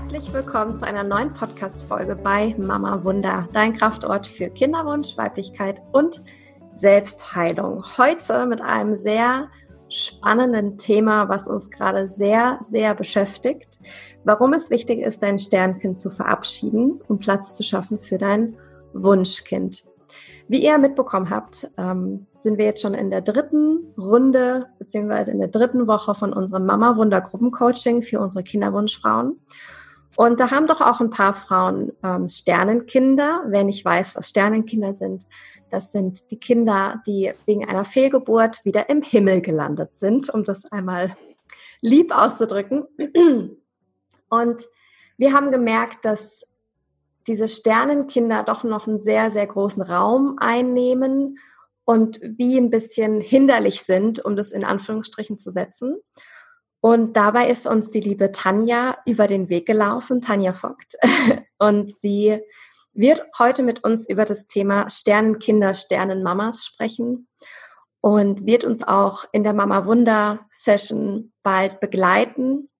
Herzlich willkommen zu einer neuen Podcast-Folge bei Mama Wunder, dein Kraftort für Kinderwunsch, Weiblichkeit und Selbstheilung. Heute mit einem sehr spannenden Thema, was uns gerade sehr, sehr beschäftigt. Warum es wichtig ist, dein Sternkind zu verabschieden, um Platz zu schaffen für dein Wunschkind. Wie ihr mitbekommen habt, ähm, sind wir jetzt schon in der dritten Runde beziehungsweise in der dritten Woche von unserem Mama Wunder Gruppencoaching für unsere Kinderwunschfrauen. Und da haben doch auch ein paar Frauen ähm, Sternenkinder. Wer nicht weiß, was Sternenkinder sind, das sind die Kinder, die wegen einer Fehlgeburt wieder im Himmel gelandet sind, um das einmal lieb auszudrücken. Und wir haben gemerkt, dass diese Sternenkinder doch noch einen sehr, sehr großen Raum einnehmen und wie ein bisschen hinderlich sind, um das in Anführungsstrichen zu setzen. Und dabei ist uns die liebe Tanja über den Weg gelaufen, Tanja Vogt. Und sie wird heute mit uns über das Thema Sternenkinder, Sternenmamas sprechen und wird uns auch in der Mama Wunder Session bald begleiten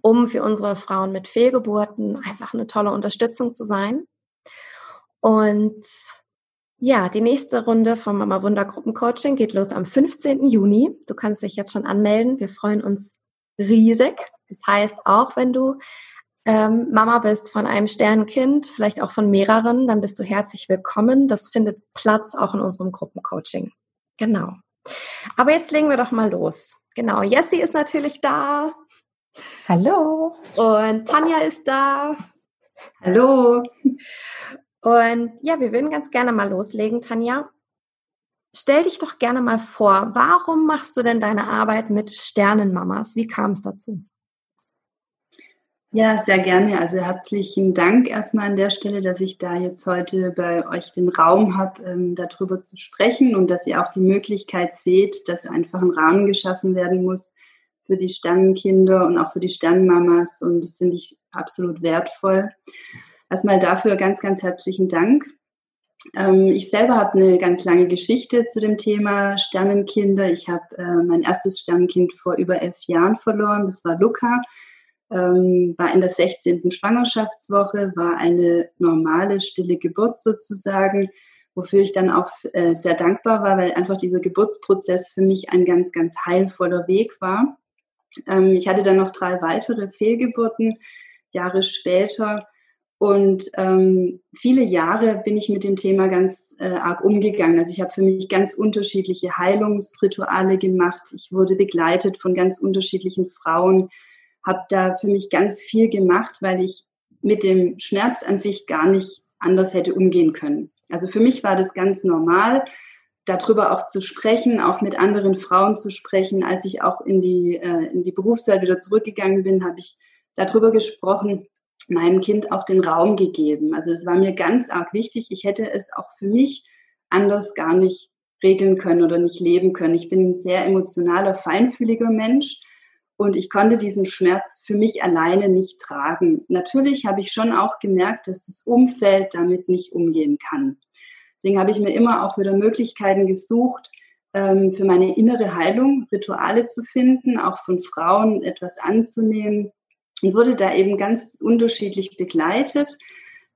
um für unsere Frauen mit Fehlgeburten einfach eine tolle Unterstützung zu sein. Und ja, die nächste Runde vom Mama Wunder Gruppencoaching geht los am 15. Juni. Du kannst dich jetzt schon anmelden. Wir freuen uns riesig. Das heißt, auch wenn du ähm, Mama bist von einem Sternkind, vielleicht auch von mehreren, dann bist du herzlich willkommen. Das findet Platz auch in unserem Gruppencoaching. Genau. Aber jetzt legen wir doch mal los. Genau, Jessie ist natürlich da. Hallo. Und Tanja ist da. Hallo. Und ja, wir würden ganz gerne mal loslegen, Tanja. Stell dich doch gerne mal vor, warum machst du denn deine Arbeit mit Sternenmamas? Wie kam es dazu? Ja, sehr gerne. Also herzlichen Dank erstmal an der Stelle, dass ich da jetzt heute bei euch den Raum habe, ähm, darüber zu sprechen und dass ihr auch die Möglichkeit seht, dass einfach ein Rahmen geschaffen werden muss, für die Sternenkinder und auch für die Sternenmamas und das finde ich absolut wertvoll. Erstmal dafür ganz, ganz herzlichen Dank. Ähm, ich selber habe eine ganz lange Geschichte zu dem Thema Sternenkinder. Ich habe äh, mein erstes Sternenkind vor über elf Jahren verloren. Das war Luca. Ähm, war in der 16. Schwangerschaftswoche, war eine normale, stille Geburt sozusagen, wofür ich dann auch äh, sehr dankbar war, weil einfach dieser Geburtsprozess für mich ein ganz, ganz heilvoller Weg war. Ähm, ich hatte dann noch drei weitere Fehlgeburten Jahre später. Und ähm, viele Jahre bin ich mit dem Thema ganz äh, arg umgegangen. Also ich habe für mich ganz unterschiedliche Heilungsrituale gemacht. Ich wurde begleitet von ganz unterschiedlichen Frauen, habe da für mich ganz viel gemacht, weil ich mit dem Schmerz an sich gar nicht anders hätte umgehen können. Also für mich war das ganz normal darüber auch zu sprechen, auch mit anderen Frauen zu sprechen. Als ich auch in die, äh, in die Berufswelt wieder zurückgegangen bin, habe ich darüber gesprochen, meinem Kind auch den Raum gegeben. Also es war mir ganz arg wichtig. Ich hätte es auch für mich anders gar nicht regeln können oder nicht leben können. Ich bin ein sehr emotionaler, feinfühliger Mensch und ich konnte diesen Schmerz für mich alleine nicht tragen. Natürlich habe ich schon auch gemerkt, dass das Umfeld damit nicht umgehen kann. Deswegen habe ich mir immer auch wieder Möglichkeiten gesucht, ähm, für meine innere Heilung Rituale zu finden, auch von Frauen etwas anzunehmen und wurde da eben ganz unterschiedlich begleitet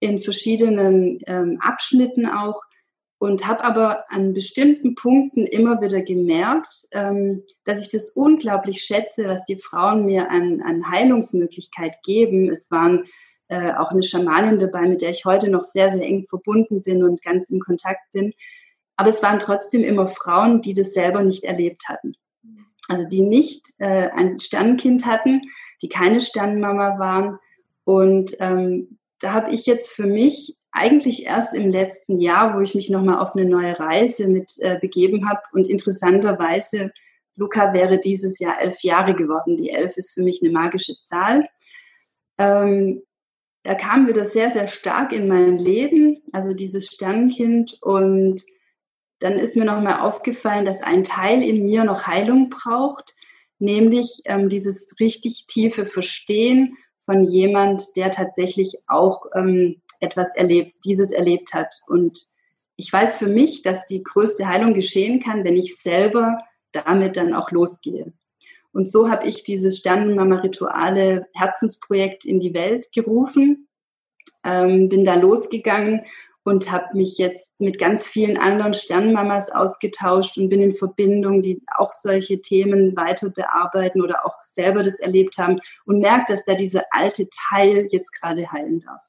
in verschiedenen ähm, Abschnitten auch und habe aber an bestimmten Punkten immer wieder gemerkt, ähm, dass ich das unglaublich schätze, was die Frauen mir an, an Heilungsmöglichkeit geben. Es waren äh, auch eine Schamanin dabei, mit der ich heute noch sehr, sehr eng verbunden bin und ganz im Kontakt bin. Aber es waren trotzdem immer Frauen, die das selber nicht erlebt hatten. Also die nicht äh, ein Sternenkind hatten, die keine Sternenmama waren. Und ähm, da habe ich jetzt für mich eigentlich erst im letzten Jahr, wo ich mich nochmal auf eine neue Reise mit äh, begeben habe. Und interessanterweise, Luca wäre dieses Jahr elf Jahre geworden. Die elf ist für mich eine magische Zahl. Ähm, er kam wieder sehr, sehr stark in mein Leben, also dieses Sternkind. Und dann ist mir nochmal aufgefallen, dass ein Teil in mir noch Heilung braucht, nämlich ähm, dieses richtig tiefe Verstehen von jemand, der tatsächlich auch ähm, etwas erlebt, dieses erlebt hat. Und ich weiß für mich, dass die größte Heilung geschehen kann, wenn ich selber damit dann auch losgehe. Und so habe ich dieses Sternenmama-Rituale Herzensprojekt in die Welt gerufen, ähm, bin da losgegangen und habe mich jetzt mit ganz vielen anderen Sternenmamas ausgetauscht und bin in Verbindung, die auch solche Themen weiter bearbeiten oder auch selber das erlebt haben und merke, dass da dieser alte Teil jetzt gerade heilen darf.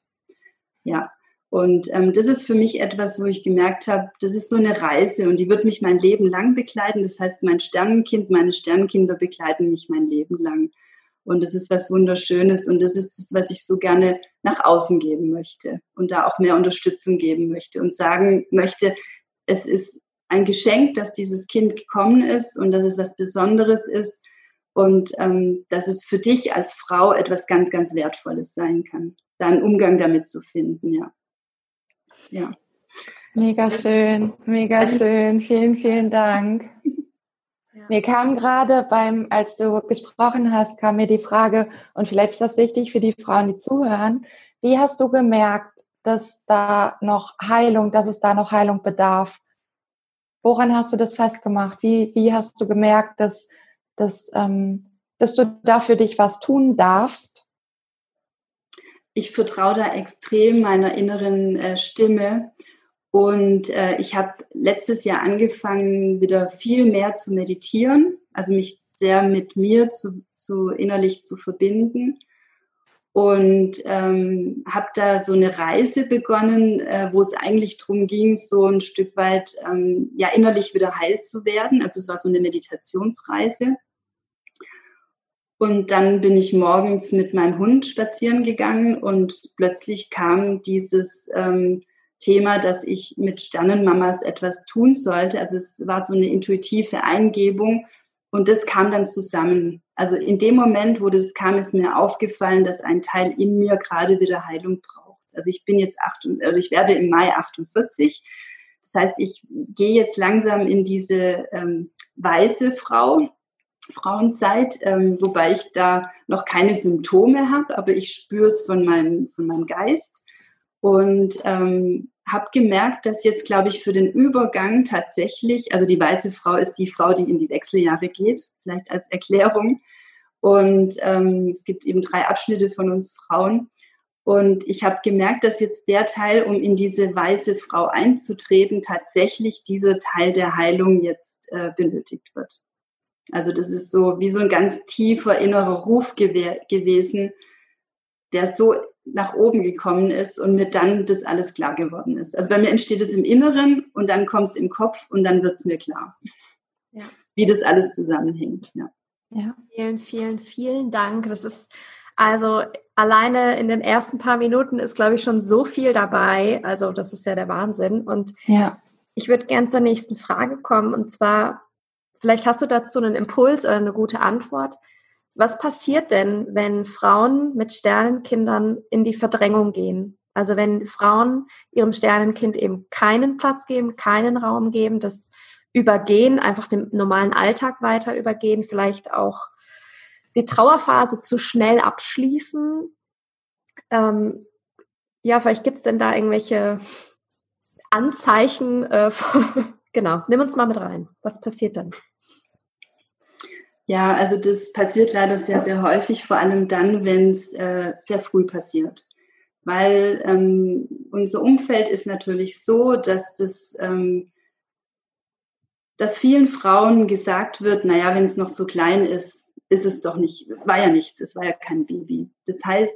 Ja, und ähm, das ist für mich etwas, wo ich gemerkt habe, das ist so eine Reise und die wird mich mein Leben lang begleiten. Das heißt, mein Sternenkind, meine Sternenkinder begleiten mich mein Leben lang. Und das ist was Wunderschönes und das ist das, was ich so gerne nach außen geben möchte und da auch mehr Unterstützung geben möchte und sagen möchte, es ist ein Geschenk, dass dieses Kind gekommen ist und dass es was Besonderes ist und ähm, dass es für dich als Frau etwas ganz, ganz Wertvolles sein kann, da einen Umgang damit zu finden, ja. Ja. Mega schön, mega schön. Vielen, vielen Dank. Mir kam gerade beim, als du gesprochen hast, kam mir die Frage, und vielleicht ist das wichtig für die Frauen, die zuhören, wie hast du gemerkt, dass da noch Heilung, dass es da noch Heilung bedarf? Woran hast du das festgemacht? Wie, wie hast du gemerkt, dass, dass, ähm, dass du da für dich was tun darfst? ich vertraue da extrem meiner inneren äh, Stimme. Und äh, ich habe letztes Jahr angefangen, wieder viel mehr zu meditieren, also mich sehr mit mir zu, zu innerlich zu verbinden. Und ähm, habe da so eine Reise begonnen, äh, wo es eigentlich darum ging, so ein Stück weit ähm, ja innerlich wieder heil zu werden. Also es war so eine Meditationsreise. Und dann bin ich morgens mit meinem Hund spazieren gegangen und plötzlich kam dieses ähm, Thema, dass ich mit Sternenmamas etwas tun sollte. Also es war so eine intuitive Eingebung und das kam dann zusammen. Also in dem Moment, wo das kam, ist mir aufgefallen, dass ein Teil in mir gerade wieder Heilung braucht. Also ich bin jetzt acht, also ich werde im Mai 48. Das heißt, ich gehe jetzt langsam in diese ähm, weiße Frau, Frauenzeit, ähm, wobei ich da noch keine Symptome habe, aber ich spüre es von meinem, von meinem Geist und ähm, habe gemerkt, dass jetzt, glaube ich, für den Übergang tatsächlich, also die weiße Frau ist die Frau, die in die Wechseljahre geht, vielleicht als Erklärung. Und ähm, es gibt eben drei Abschnitte von uns Frauen. Und ich habe gemerkt, dass jetzt der Teil, um in diese weiße Frau einzutreten, tatsächlich dieser Teil der Heilung jetzt äh, benötigt wird. Also das ist so wie so ein ganz tiefer innerer Ruf gewesen, der so nach oben gekommen ist und mir dann das alles klar geworden ist. Also bei mir entsteht es im Inneren und dann kommt es im Kopf und dann wird es mir klar, ja. wie das alles zusammenhängt. Ja. ja. Vielen, vielen, vielen Dank. Das ist also alleine in den ersten paar Minuten ist, glaube ich, schon so viel dabei. Also das ist ja der Wahnsinn. Und ja. ich würde gern zur nächsten Frage kommen und zwar Vielleicht hast du dazu einen Impuls oder eine gute Antwort. Was passiert denn, wenn Frauen mit Sternenkindern in die Verdrängung gehen? Also wenn Frauen ihrem Sternenkind eben keinen Platz geben, keinen Raum geben, das übergehen, einfach dem normalen Alltag weiter übergehen, vielleicht auch die Trauerphase zu schnell abschließen. Ähm, ja, vielleicht gibt es denn da irgendwelche Anzeichen. Äh, genau, nimm uns mal mit rein. Was passiert dann? Ja, also das passiert leider sehr, sehr häufig, vor allem dann, wenn es äh, sehr früh passiert. Weil ähm, unser Umfeld ist natürlich so, dass das, ähm, dass vielen Frauen gesagt wird, naja, wenn es noch so klein ist, ist es doch nicht, war ja nichts, es war ja kein Baby. Das heißt,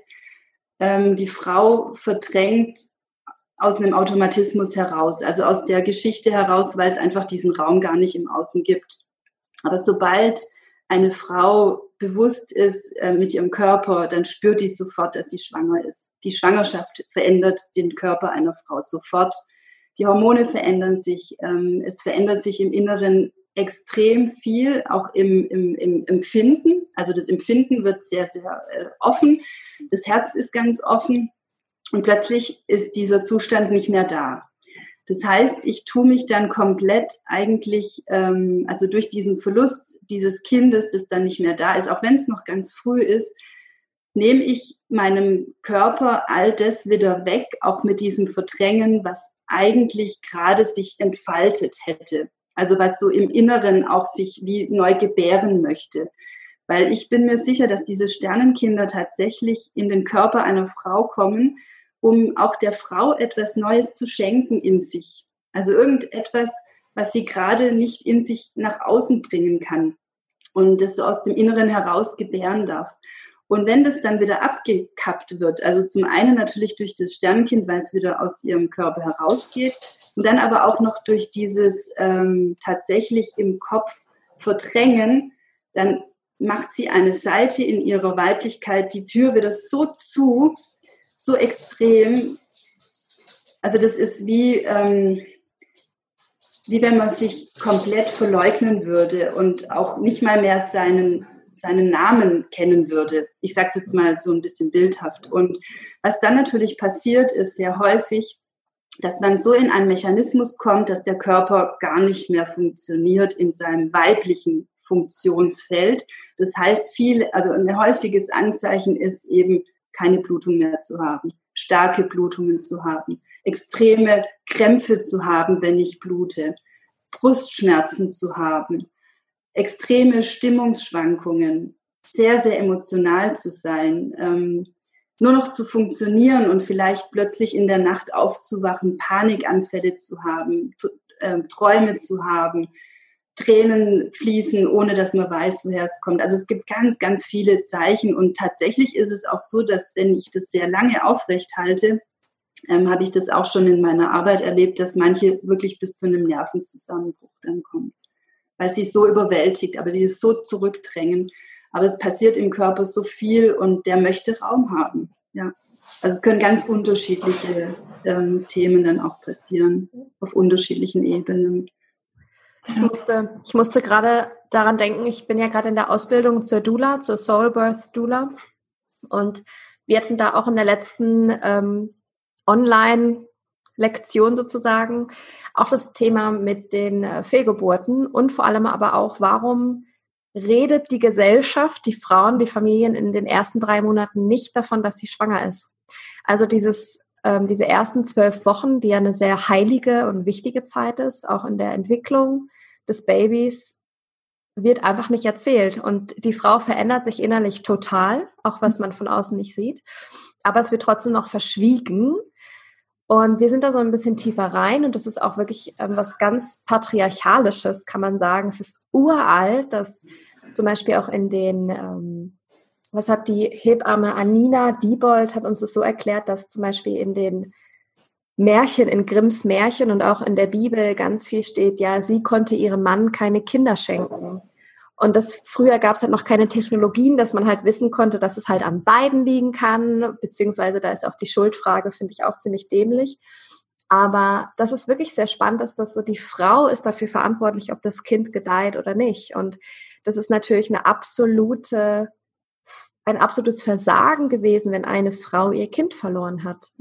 ähm, die Frau verdrängt aus einem Automatismus heraus, also aus der Geschichte heraus, weil es einfach diesen Raum gar nicht im Außen gibt. Aber sobald eine Frau bewusst ist äh, mit ihrem Körper, dann spürt die sofort, dass sie schwanger ist. Die Schwangerschaft verändert den Körper einer Frau sofort. Die Hormone verändern sich. Ähm, es verändert sich im Inneren extrem viel, auch im, im, im Empfinden. Also das Empfinden wird sehr, sehr äh, offen. Das Herz ist ganz offen. Und plötzlich ist dieser Zustand nicht mehr da. Das heißt, ich tue mich dann komplett eigentlich, ähm, also durch diesen Verlust dieses Kindes, das dann nicht mehr da ist, auch wenn es noch ganz früh ist, nehme ich meinem Körper all das wieder weg, auch mit diesem Verdrängen, was eigentlich gerade sich entfaltet hätte. Also was so im Inneren auch sich wie neu gebären möchte. Weil ich bin mir sicher, dass diese Sternenkinder tatsächlich in den Körper einer Frau kommen, um auch der Frau etwas Neues zu schenken in sich. Also irgendetwas, was sie gerade nicht in sich nach außen bringen kann und das so aus dem Inneren heraus gebären darf. Und wenn das dann wieder abgekappt wird, also zum einen natürlich durch das Sternkind, weil es wieder aus ihrem Körper herausgeht, und dann aber auch noch durch dieses ähm, tatsächlich im Kopf verdrängen, dann macht sie eine Seite in ihrer Weiblichkeit, die Tür wieder so zu, so extrem. Also das ist wie, ähm, wie wenn man sich komplett verleugnen würde und auch nicht mal mehr seinen, seinen Namen kennen würde. Ich sage es jetzt mal so ein bisschen bildhaft. Und was dann natürlich passiert, ist sehr häufig, dass man so in einen Mechanismus kommt, dass der Körper gar nicht mehr funktioniert in seinem weiblichen Funktionsfeld. Das heißt, viel, also ein häufiges Anzeichen ist eben, keine Blutung mehr zu haben, starke Blutungen zu haben, extreme Krämpfe zu haben, wenn ich blute, Brustschmerzen zu haben, extreme Stimmungsschwankungen, sehr, sehr emotional zu sein, ähm, nur noch zu funktionieren und vielleicht plötzlich in der Nacht aufzuwachen, Panikanfälle zu haben, äh, Träume zu haben, Tränen fließen, ohne dass man weiß, woher es kommt. Also es gibt ganz, ganz viele Zeichen und tatsächlich ist es auch so, dass wenn ich das sehr lange aufrecht halte, ähm, habe ich das auch schon in meiner Arbeit erlebt, dass manche wirklich bis zu einem Nervenzusammenbruch dann kommen, weil sie so überwältigt, aber sie ist so zurückdrängen. Aber es passiert im Körper so viel und der möchte Raum haben. Ja. Also es können ganz unterschiedliche ähm, Themen dann auch passieren, auf unterschiedlichen Ebenen. Ich musste, ich musste gerade daran denken, ich bin ja gerade in der Ausbildung zur Dula, zur Soul Birth Dula. Und wir hatten da auch in der letzten ähm, Online-Lektion sozusagen auch das Thema mit den äh, Fehlgeburten und vor allem aber auch, warum redet die Gesellschaft, die Frauen, die Familien in den ersten drei Monaten nicht davon, dass sie schwanger ist. Also dieses, ähm, diese ersten zwölf Wochen, die ja eine sehr heilige und wichtige Zeit ist, auch in der Entwicklung des Babys, wird einfach nicht erzählt. Und die Frau verändert sich innerlich total, auch was man von außen nicht sieht. Aber es wird trotzdem noch verschwiegen. Und wir sind da so ein bisschen tiefer rein und das ist auch wirklich ähm, was ganz Patriarchalisches, kann man sagen. Es ist uralt, dass zum Beispiel auch in den, ähm, was hat die Hebamme Anina Diebold, hat uns das so erklärt, dass zum Beispiel in den Märchen, in Grimms Märchen und auch in der Bibel ganz viel steht, ja, sie konnte ihrem Mann keine Kinder schenken. Und das früher gab es halt noch keine Technologien, dass man halt wissen konnte, dass es halt an beiden liegen kann, beziehungsweise da ist auch die Schuldfrage, finde ich auch ziemlich dämlich. Aber das ist wirklich sehr spannend, dass das so die Frau ist dafür verantwortlich, ob das Kind gedeiht oder nicht. Und das ist natürlich eine absolute, ein absolutes Versagen gewesen, wenn eine Frau ihr Kind verloren hat.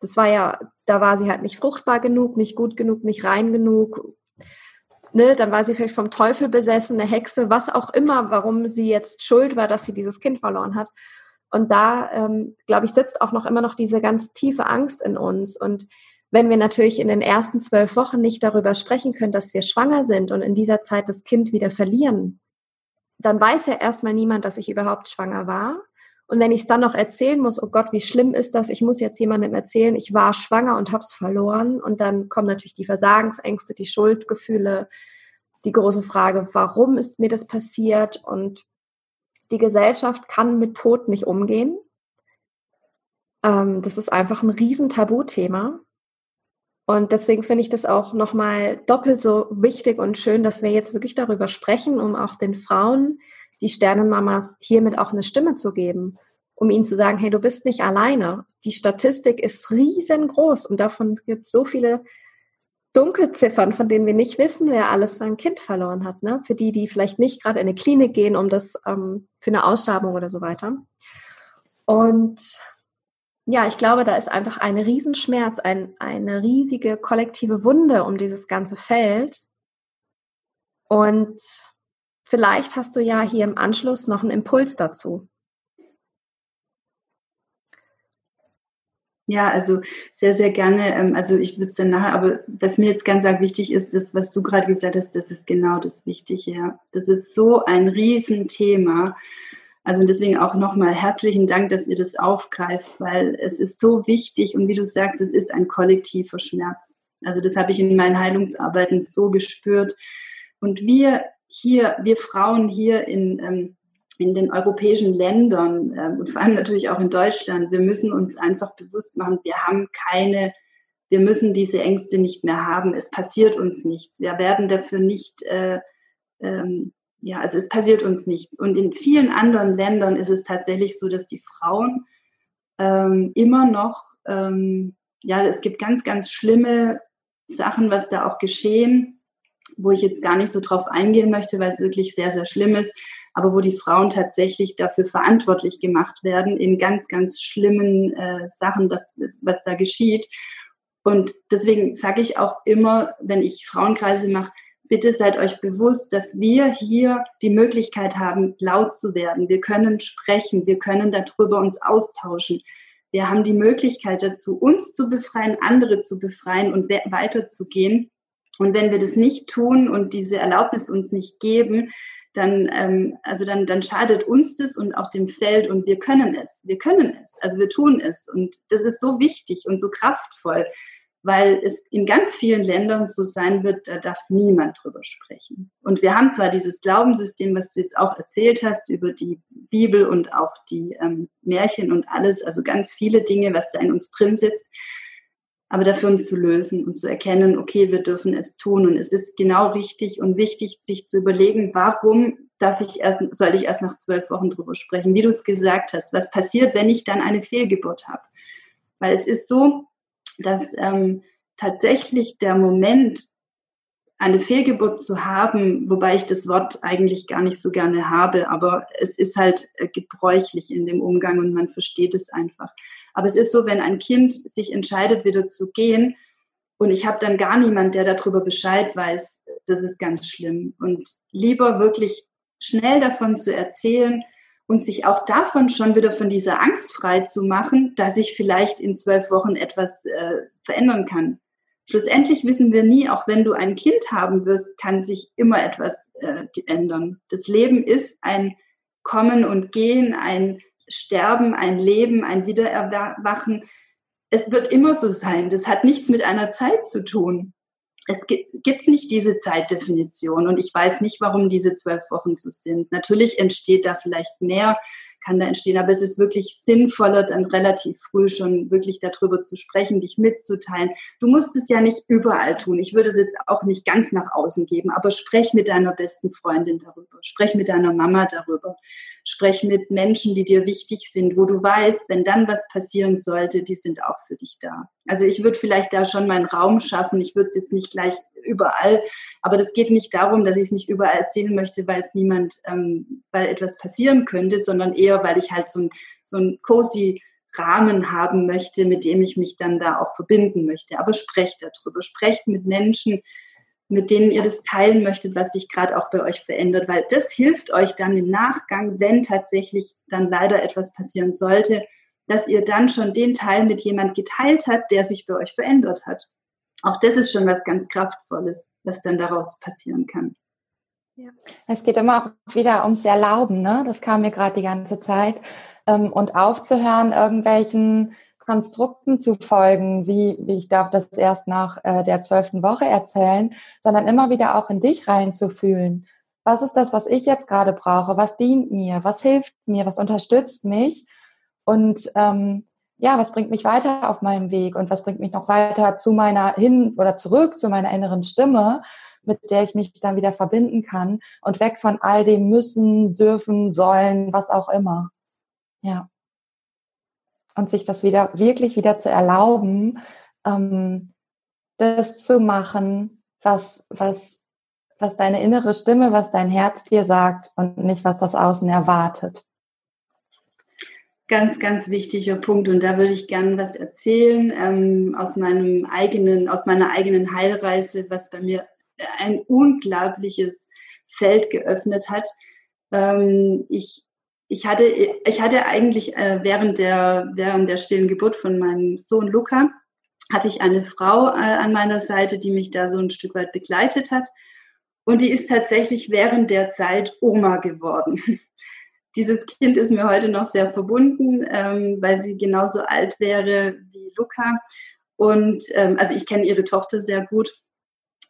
Das war ja, da war sie halt nicht fruchtbar genug, nicht gut genug, nicht rein genug, ne, dann war sie vielleicht vom Teufel besessen, eine Hexe, was auch immer, warum sie jetzt schuld war, dass sie dieses Kind verloren hat. Und da, ähm, glaube ich, sitzt auch noch immer noch diese ganz tiefe Angst in uns. Und wenn wir natürlich in den ersten zwölf Wochen nicht darüber sprechen können, dass wir schwanger sind und in dieser Zeit das Kind wieder verlieren, dann weiß ja erstmal niemand, dass ich überhaupt schwanger war. Und wenn ich es dann noch erzählen muss, oh Gott, wie schlimm ist das? Ich muss jetzt jemandem erzählen, ich war schwanger und hab's verloren. Und dann kommen natürlich die Versagensängste, die Schuldgefühle, die große Frage, warum ist mir das passiert? Und die Gesellschaft kann mit Tod nicht umgehen. Ähm, das ist einfach ein riesen Tabuthema. Und deswegen finde ich das auch nochmal doppelt so wichtig und schön, dass wir jetzt wirklich darüber sprechen, um auch den Frauen die Sternenmamas hiermit auch eine Stimme zu geben, um ihnen zu sagen, hey, du bist nicht alleine. Die Statistik ist riesengroß und davon gibt es so viele Dunkelziffern, von denen wir nicht wissen, wer alles sein Kind verloren hat. Ne? Für die, die vielleicht nicht gerade in eine Klinik gehen, um das ähm, für eine Ausschabung oder so weiter. Und ja, ich glaube, da ist einfach ein Riesenschmerz, ein, eine riesige kollektive Wunde um dieses ganze Feld. Und Vielleicht hast du ja hier im Anschluss noch einen Impuls dazu. Ja, also sehr, sehr gerne. Ähm, also ich würde es dann nachher, aber was mir jetzt ganz arg wichtig ist, das, was du gerade gesagt hast, das ist genau das Wichtige. Ja. Das ist so ein Riesenthema. Also deswegen auch nochmal herzlichen Dank, dass ihr das aufgreift, weil es ist so wichtig und wie du sagst, es ist ein kollektiver Schmerz. Also das habe ich in meinen Heilungsarbeiten so gespürt. Und wir hier, wir Frauen hier in, ähm, in den europäischen Ländern äh, und vor allem natürlich auch in Deutschland, wir müssen uns einfach bewusst machen, wir haben keine, wir müssen diese Ängste nicht mehr haben. Es passiert uns nichts. Wir werden dafür nicht, äh, ähm, ja, also es passiert uns nichts. Und in vielen anderen Ländern ist es tatsächlich so, dass die Frauen ähm, immer noch, ähm, ja, es gibt ganz, ganz schlimme Sachen, was da auch geschehen, wo ich jetzt gar nicht so drauf eingehen möchte, weil es wirklich sehr, sehr schlimm ist aber wo die Frauen tatsächlich dafür verantwortlich gemacht werden in ganz, ganz schlimmen äh, Sachen, was, was da geschieht. Und deswegen sage ich auch immer, wenn ich Frauenkreise mache, bitte seid euch bewusst, dass wir hier die Möglichkeit haben, laut zu werden. Wir können sprechen, wir können darüber uns austauschen. Wir haben die Möglichkeit dazu, uns zu befreien, andere zu befreien und weiterzugehen. Und wenn wir das nicht tun und diese Erlaubnis uns nicht geben, dann, ähm, also dann, dann schadet uns das und auch dem Feld und wir können es. Wir können es. Also wir tun es. Und das ist so wichtig und so kraftvoll, weil es in ganz vielen Ländern so sein wird, da darf niemand drüber sprechen. Und wir haben zwar dieses Glaubenssystem, was du jetzt auch erzählt hast, über die Bibel und auch die ähm, Märchen und alles, also ganz viele Dinge, was da in uns drin sitzt, aber dafür zu lösen und zu erkennen, okay, wir dürfen es tun. Und es ist genau richtig und wichtig, sich zu überlegen, warum darf ich erst, soll ich erst nach zwölf Wochen drüber sprechen? Wie du es gesagt hast, was passiert, wenn ich dann eine Fehlgeburt habe? Weil es ist so, dass ähm, tatsächlich der Moment, eine Fehlgeburt zu haben, wobei ich das Wort eigentlich gar nicht so gerne habe, aber es ist halt äh, gebräuchlich in dem Umgang und man versteht es einfach. Aber es ist so, wenn ein Kind sich entscheidet, wieder zu gehen und ich habe dann gar niemand, der darüber Bescheid weiß, das ist ganz schlimm. Und lieber wirklich schnell davon zu erzählen und sich auch davon schon wieder von dieser Angst frei zu machen, dass ich vielleicht in zwölf Wochen etwas äh, verändern kann schlussendlich wissen wir nie, auch wenn du ein Kind haben wirst, kann sich immer etwas äh, ändern. Das Leben ist ein Kommen und Gehen, ein Sterben, ein Leben, ein Wiedererwachen. Es wird immer so sein. Das hat nichts mit einer Zeit zu tun. Es gibt nicht diese Zeitdefinition und ich weiß nicht, warum diese zwölf Wochen so sind. Natürlich entsteht da vielleicht mehr kann da entstehen. Aber es ist wirklich sinnvoller, dann relativ früh schon wirklich darüber zu sprechen, dich mitzuteilen. Du musst es ja nicht überall tun. Ich würde es jetzt auch nicht ganz nach außen geben, aber sprech mit deiner besten Freundin darüber. Sprech mit deiner Mama darüber. Sprech mit Menschen, die dir wichtig sind, wo du weißt, wenn dann was passieren sollte, die sind auch für dich da. Also ich würde vielleicht da schon meinen Raum schaffen. Ich würde es jetzt nicht gleich überall. Aber das geht nicht darum, dass ich es nicht überall erzählen möchte, weil es niemand, ähm, weil etwas passieren könnte, sondern eher, weil ich halt so ein, so ein cozy Rahmen haben möchte, mit dem ich mich dann da auch verbinden möchte. Aber sprecht darüber, sprecht mit Menschen, mit denen ihr das teilen möchtet, was sich gerade auch bei euch verändert, weil das hilft euch dann im Nachgang, wenn tatsächlich dann leider etwas passieren sollte, dass ihr dann schon den Teil mit jemand geteilt habt, der sich bei euch verändert hat auch das ist schon was ganz Kraftvolles, was dann daraus passieren kann. Ja. Es geht immer auch wieder ums Erlauben, ne? Das kam mir gerade die ganze Zeit. Ähm, und aufzuhören, irgendwelchen Konstrukten zu folgen, wie, wie ich darf das erst nach äh, der zwölften Woche erzählen, sondern immer wieder auch in dich reinzufühlen. Was ist das, was ich jetzt gerade brauche? Was dient mir? Was hilft mir? Was unterstützt mich? Und ähm, ja, was bringt mich weiter auf meinem Weg und was bringt mich noch weiter zu meiner hin oder zurück zu meiner inneren Stimme, mit der ich mich dann wieder verbinden kann und weg von all dem müssen, dürfen, sollen, was auch immer. Ja. Und sich das wieder wirklich wieder zu erlauben, ähm, das zu machen, was, was, was deine innere Stimme, was dein Herz dir sagt und nicht, was das Außen erwartet. Ganz, ganz wichtiger Punkt und da würde ich gerne was erzählen ähm, aus meinem eigenen, aus meiner eigenen Heilreise, was bei mir ein unglaubliches Feld geöffnet hat. Ähm, ich ich hatte, ich hatte eigentlich äh, während, der, während der stillen Geburt von meinem Sohn Luca, hatte ich eine Frau äh, an meiner Seite, die mich da so ein Stück weit begleitet hat. Und die ist tatsächlich während der Zeit Oma geworden. Dieses Kind ist mir heute noch sehr verbunden, ähm, weil sie genauso alt wäre wie Luca. Und ähm, also ich kenne ihre Tochter sehr gut.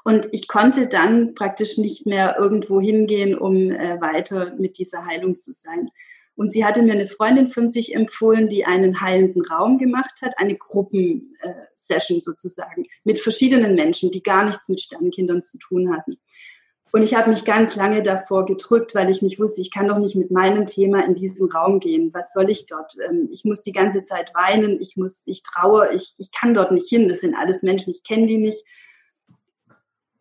Und ich konnte dann praktisch nicht mehr irgendwo hingehen, um äh, weiter mit dieser Heilung zu sein. Und sie hatte mir eine Freundin von sich empfohlen, die einen heilenden Raum gemacht hat, eine Gruppensession äh, sozusagen, mit verschiedenen Menschen, die gar nichts mit Sternenkindern zu tun hatten. Und ich habe mich ganz lange davor gedrückt, weil ich nicht wusste, ich kann doch nicht mit meinem Thema in diesen Raum gehen. Was soll ich dort? Ähm, ich muss die ganze Zeit weinen, ich muss, ich traue, ich, ich kann dort nicht hin. Das sind alles Menschen, ich kenne die nicht.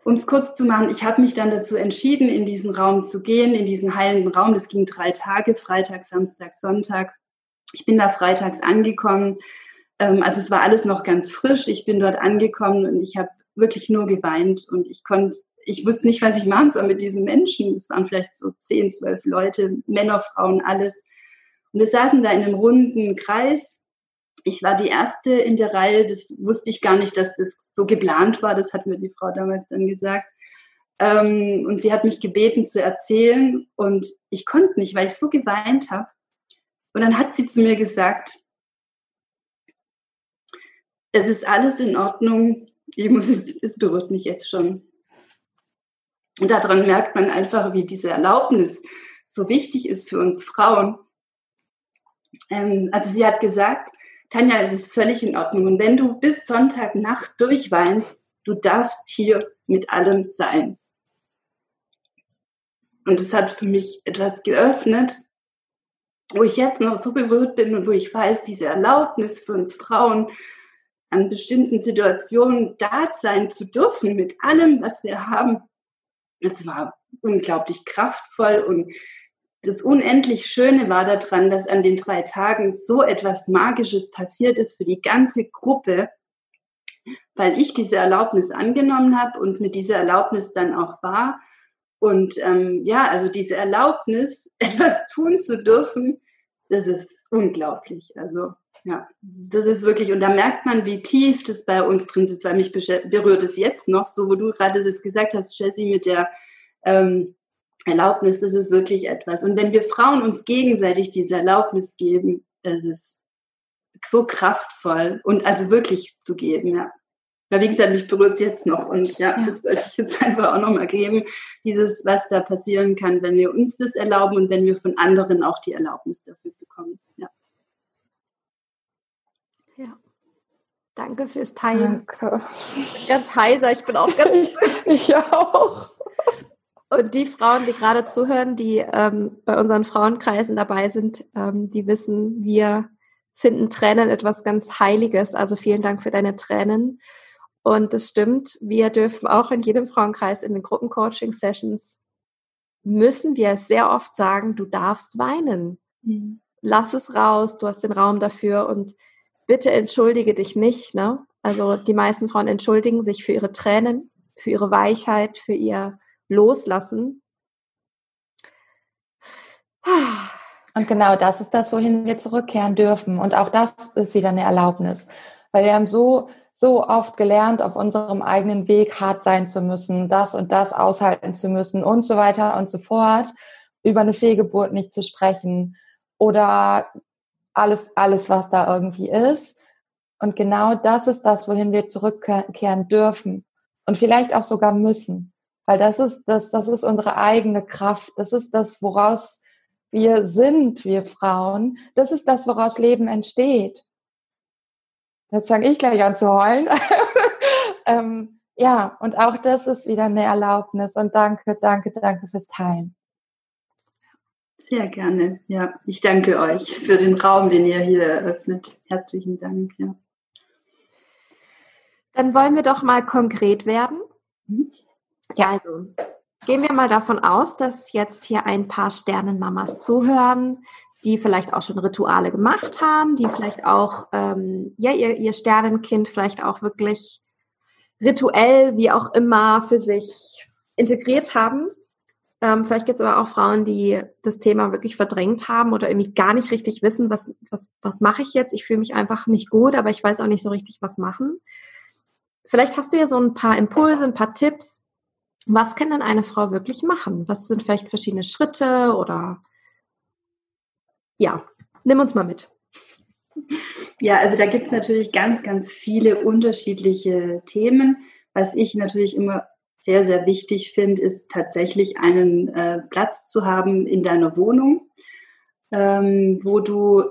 Um es kurz zu machen, ich habe mich dann dazu entschieden, in diesen Raum zu gehen, in diesen heilenden Raum. Das ging drei Tage, Freitag, Samstag, Sonntag. Ich bin da freitags angekommen. Ähm, also es war alles noch ganz frisch. Ich bin dort angekommen und ich habe wirklich nur geweint und ich konnte, ich wusste nicht, was ich machen soll mit diesen Menschen. Es waren vielleicht so zehn, zwölf Leute, Männer, Frauen, alles. Und wir saßen da in einem runden Kreis ich war die erste in der Reihe, das wusste ich gar nicht, dass das so geplant war, das hat mir die Frau damals dann gesagt. Ähm, und sie hat mich gebeten zu erzählen und ich konnte nicht, weil ich so geweint habe. Und dann hat sie zu mir gesagt, es ist alles in Ordnung, ich muss, es, es berührt mich jetzt schon. Und daran merkt man einfach, wie diese Erlaubnis so wichtig ist für uns Frauen. Ähm, also sie hat gesagt, Tanja, es ist völlig in Ordnung. Und wenn du bis Sonntagnacht durchweinst, du darfst hier mit allem sein. Und es hat für mich etwas geöffnet, wo ich jetzt noch so berührt bin und wo ich weiß, diese Erlaubnis für uns Frauen, an bestimmten Situationen da sein zu dürfen mit allem, was wir haben, es war unglaublich kraftvoll und das unendlich Schöne war daran, dass an den drei Tagen so etwas Magisches passiert ist für die ganze Gruppe, weil ich diese Erlaubnis angenommen habe und mit dieser Erlaubnis dann auch war. Und ähm, ja, also diese Erlaubnis, etwas tun zu dürfen, das ist unglaublich. Also ja, das ist wirklich, und da merkt man, wie tief das bei uns drin sitzt, weil mich berührt es jetzt noch, so wo du gerade das gesagt hast, Jessie, mit der ähm, Erlaubnis, das ist wirklich etwas. Und wenn wir Frauen uns gegenseitig diese Erlaubnis geben, es ist so kraftvoll und also wirklich zu geben, ja. Weil wie gesagt, mich berührt es jetzt noch und ja, ja, das wollte ich jetzt einfach auch nochmal geben. Dieses, was da passieren kann, wenn wir uns das erlauben und wenn wir von anderen auch die Erlaubnis dafür bekommen. Ja. Ja. Danke fürs Teilen. Danke. Ganz heiser, ich bin auch ganz. ich auch. Und die Frauen, die gerade zuhören, die ähm, bei unseren Frauenkreisen dabei sind, ähm, die wissen, wir finden Tränen etwas ganz Heiliges. Also vielen Dank für deine Tränen. Und es stimmt, wir dürfen auch in jedem Frauenkreis in den Gruppencoaching-Sessions müssen wir sehr oft sagen, du darfst weinen. Mhm. Lass es raus, du hast den Raum dafür und bitte entschuldige dich nicht. Ne? Also die meisten Frauen entschuldigen sich für ihre Tränen, für ihre Weichheit, für ihr loslassen. Und genau das ist das, wohin wir zurückkehren dürfen. Und auch das ist wieder eine Erlaubnis. Weil wir haben so, so oft gelernt, auf unserem eigenen Weg hart sein zu müssen, das und das aushalten zu müssen und so weiter und so fort, über eine Fehlgeburt nicht zu sprechen oder alles, alles, was da irgendwie ist. Und genau das ist das, wohin wir zurückkehren dürfen und vielleicht auch sogar müssen. Weil das ist, das, das ist unsere eigene Kraft. Das ist das, woraus wir sind, wir Frauen. Das ist das, woraus Leben entsteht. Jetzt fange ich gleich an zu heulen. ähm, ja, und auch das ist wieder eine Erlaubnis. Und danke, danke, danke fürs Teilen. Sehr gerne. Ja, ich danke euch für den Raum, den ihr hier eröffnet. Herzlichen Dank. Ja. Dann wollen wir doch mal konkret werden. Mhm. Ja, also gehen wir mal davon aus, dass jetzt hier ein paar Sternenmamas zuhören, die vielleicht auch schon Rituale gemacht haben, die vielleicht auch ähm, ja ihr, ihr Sternenkind vielleicht auch wirklich rituell, wie auch immer, für sich integriert haben. Ähm, vielleicht gibt es aber auch Frauen, die das Thema wirklich verdrängt haben oder irgendwie gar nicht richtig wissen, was, was, was mache ich jetzt? Ich fühle mich einfach nicht gut, aber ich weiß auch nicht so richtig, was machen. Vielleicht hast du ja so ein paar Impulse, ein paar Tipps. Was kann denn eine Frau wirklich machen? Was sind vielleicht verschiedene Schritte oder ja, nimm uns mal mit. Ja, also da gibt es natürlich ganz, ganz viele unterschiedliche Themen. Was ich natürlich immer sehr, sehr wichtig finde, ist tatsächlich einen äh, Platz zu haben in deiner Wohnung, ähm, wo du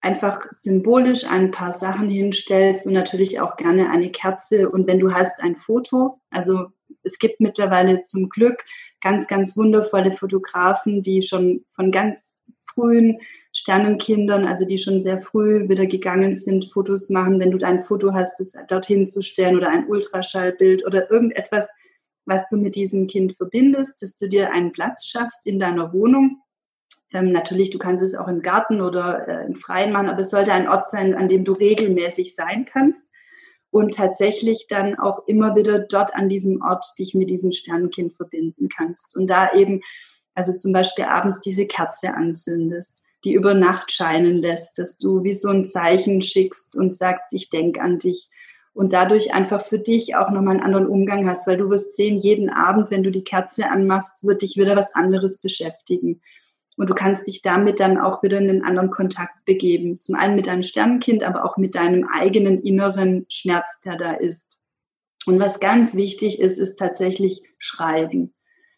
einfach symbolisch ein paar Sachen hinstellst und natürlich auch gerne eine Kerze und wenn du hast ein Foto, also es gibt mittlerweile zum Glück ganz, ganz wundervolle Fotografen, die schon von ganz frühen Sternenkindern, also die schon sehr früh wieder gegangen sind, Fotos machen, wenn du dein Foto hast, das dorthin zu stellen oder ein Ultraschallbild oder irgendetwas, was du mit diesem Kind verbindest, dass du dir einen Platz schaffst in deiner Wohnung. Ähm, natürlich, du kannst es auch im Garten oder äh, im Freien machen, aber es sollte ein Ort sein, an dem du regelmäßig sein kannst und tatsächlich dann auch immer wieder dort an diesem Ort dich mit diesem Sternenkind verbinden kannst. Und da eben, also zum Beispiel abends diese Kerze anzündest, die über Nacht scheinen lässt, dass du wie so ein Zeichen schickst und sagst, ich denke an dich und dadurch einfach für dich auch nochmal einen anderen Umgang hast, weil du wirst sehen, jeden Abend, wenn du die Kerze anmachst, wird dich wieder was anderes beschäftigen. Und du kannst dich damit dann auch wieder in einen anderen Kontakt begeben. Zum einen mit deinem Sternenkind, aber auch mit deinem eigenen inneren Schmerz, der da ist. Und was ganz wichtig ist, ist tatsächlich Schreiben.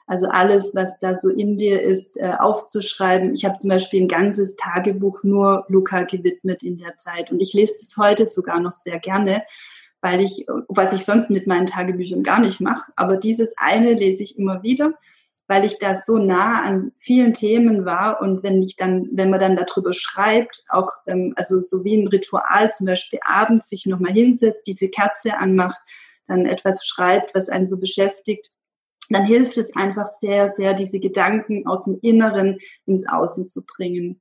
Also alles, was da so in dir ist, äh, aufzuschreiben. Ich habe zum Beispiel ein ganzes Tagebuch nur Luca gewidmet in der Zeit. Und ich lese das heute sogar noch sehr gerne, weil ich, was ich sonst mit meinen Tagebüchern gar nicht mache, aber dieses eine lese ich immer wieder, weil ich da so nah an vielen Themen war und wenn ich dann, wenn man dann darüber schreibt, auch ähm, also so wie ein Ritual, zum Beispiel abends sich nochmal hinsetzt, diese Kerze anmacht, dann etwas schreibt, was einen so beschäftigt, dann hilft es einfach sehr, sehr, diese Gedanken aus dem Inneren ins Außen zu bringen.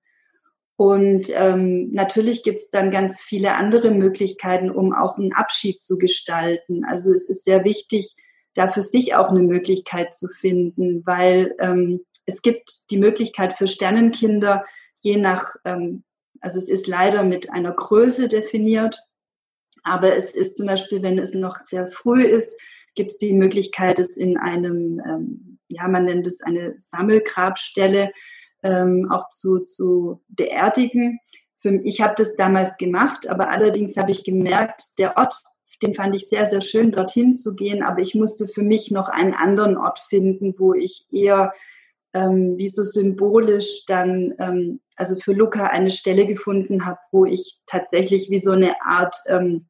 Und ähm, natürlich gibt es dann ganz viele andere Möglichkeiten, um auch einen Abschied zu gestalten. Also es ist sehr wichtig, da für sich auch eine Möglichkeit zu finden, weil ähm, es gibt die Möglichkeit für Sternenkinder, je nach, ähm, also es ist leider mit einer Größe definiert, aber es ist zum Beispiel, wenn es noch sehr früh ist, gibt es die Möglichkeit, es in einem, ähm, ja, man nennt es eine Sammelgrabstelle, ähm, auch zu, zu beerdigen. Für, ich habe das damals gemacht, aber allerdings habe ich gemerkt, der Ort, den fand ich sehr, sehr schön, dorthin zu gehen, aber ich musste für mich noch einen anderen Ort finden, wo ich eher ähm, wie so symbolisch dann, ähm, also für Luca eine Stelle gefunden habe, wo ich tatsächlich wie so eine Art, ähm,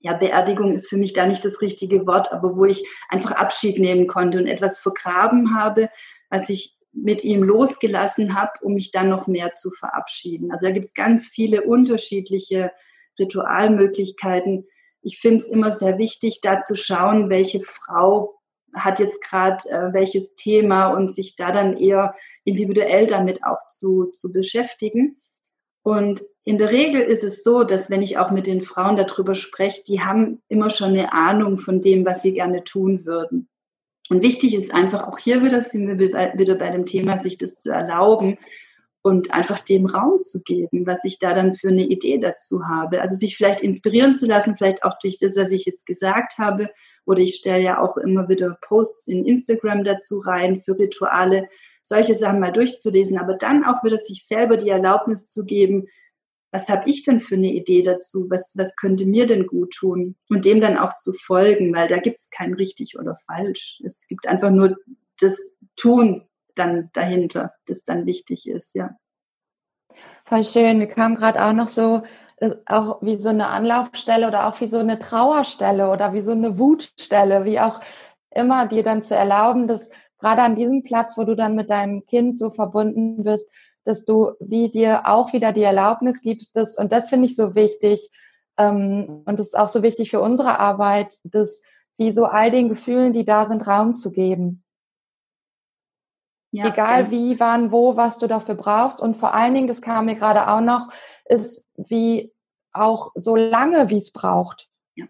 ja, Beerdigung ist für mich da nicht das richtige Wort, aber wo ich einfach Abschied nehmen konnte und etwas vergraben habe, was ich mit ihm losgelassen habe, um mich dann noch mehr zu verabschieden. Also da gibt es ganz viele unterschiedliche Ritualmöglichkeiten. Ich finde es immer sehr wichtig, da zu schauen, welche Frau hat jetzt gerade äh, welches Thema und sich da dann eher individuell damit auch zu, zu beschäftigen. Und in der Regel ist es so, dass wenn ich auch mit den Frauen darüber spreche, die haben immer schon eine Ahnung von dem, was sie gerne tun würden. Und wichtig ist einfach auch hier wieder, sind wir wieder bei dem Thema, sich das zu erlauben und einfach dem Raum zu geben, was ich da dann für eine Idee dazu habe. Also sich vielleicht inspirieren zu lassen, vielleicht auch durch das, was ich jetzt gesagt habe. Oder ich stelle ja auch immer wieder Posts in Instagram dazu rein für Rituale, solche Sachen mal durchzulesen, aber dann auch wieder sich selber die Erlaubnis zu geben, was habe ich denn für eine Idee dazu? Was, was könnte mir denn gut tun? Und dem dann auch zu folgen, weil da gibt es kein richtig oder falsch. Es gibt einfach nur das Tun dann dahinter, das dann wichtig ist, ja. Voll schön. Mir kam gerade auch noch so, auch wie so eine Anlaufstelle oder auch wie so eine Trauerstelle oder wie so eine Wutstelle, wie auch immer dir dann zu erlauben, dass gerade an diesem Platz, wo du dann mit deinem Kind so verbunden wirst, dass du wie dir auch wieder die Erlaubnis gibst, dass, und das finde ich so wichtig, ähm, und das ist auch so wichtig für unsere Arbeit, dass wie so all den Gefühlen, die da sind, Raum zu geben. Ja, Egal ja. wie, wann, wo, was du dafür brauchst. Und vor allen Dingen, das kam mir gerade auch noch, ist wie auch so lange, wie es braucht. Ja.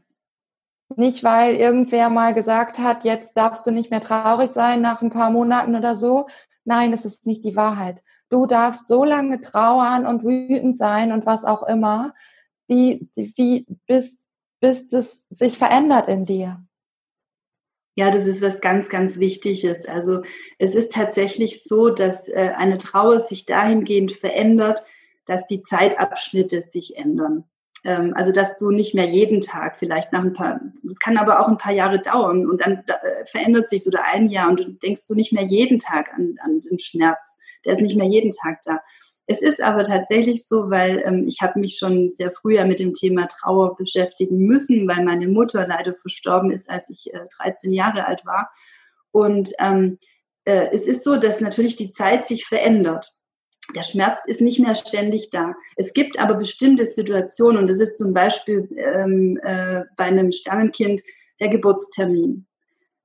Nicht, weil irgendwer mal gesagt hat, jetzt darfst du nicht mehr traurig sein nach ein paar Monaten oder so. Nein, es ist nicht die Wahrheit. Du darfst so lange trauern und wütend sein und was auch immer, wie, wie bis, bis es sich verändert in dir. Ja, das ist was ganz, ganz Wichtiges. Also es ist tatsächlich so, dass äh, eine Trauer sich dahingehend verändert, dass die Zeitabschnitte sich ändern. Ähm, also dass du nicht mehr jeden Tag, vielleicht nach ein paar, es kann aber auch ein paar Jahre dauern und dann äh, verändert sich oder ein Jahr und du denkst du nicht mehr jeden Tag an, an den Schmerz. Der ist nicht mehr jeden Tag da. Es ist aber tatsächlich so, weil ähm, ich habe mich schon sehr früher mit dem Thema Trauer beschäftigen müssen, weil meine Mutter leider verstorben ist, als ich äh, 13 Jahre alt war. Und ähm, äh, es ist so, dass natürlich die Zeit sich verändert. Der Schmerz ist nicht mehr ständig da. Es gibt aber bestimmte Situationen, und das ist zum Beispiel ähm, äh, bei einem Sternenkind der Geburtstermin.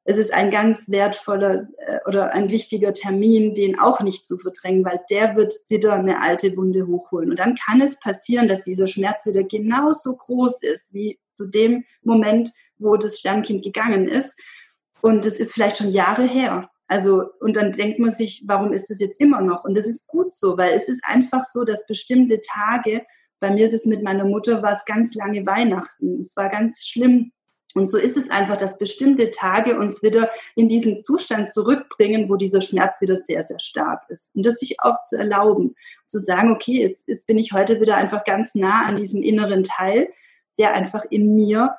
Es ist ein ganz wertvoller äh, oder ein wichtiger Termin, den auch nicht zu verdrängen, weil der wird wieder eine alte Wunde hochholen. Und dann kann es passieren, dass dieser Schmerz wieder genauso groß ist wie zu dem Moment, wo das Sternkind gegangen ist. Und es ist vielleicht schon Jahre her. Also, und dann denkt man sich, warum ist das jetzt immer noch? Und das ist gut so, weil es ist einfach so, dass bestimmte Tage, bei mir ist es mit meiner Mutter, war es ganz lange Weihnachten. Es war ganz schlimm. Und so ist es einfach, dass bestimmte Tage uns wieder in diesen Zustand zurückbringen, wo dieser Schmerz wieder sehr, sehr stark ist. Und das sich auch zu erlauben, zu sagen, okay, jetzt, jetzt bin ich heute wieder einfach ganz nah an diesem inneren Teil, der einfach in mir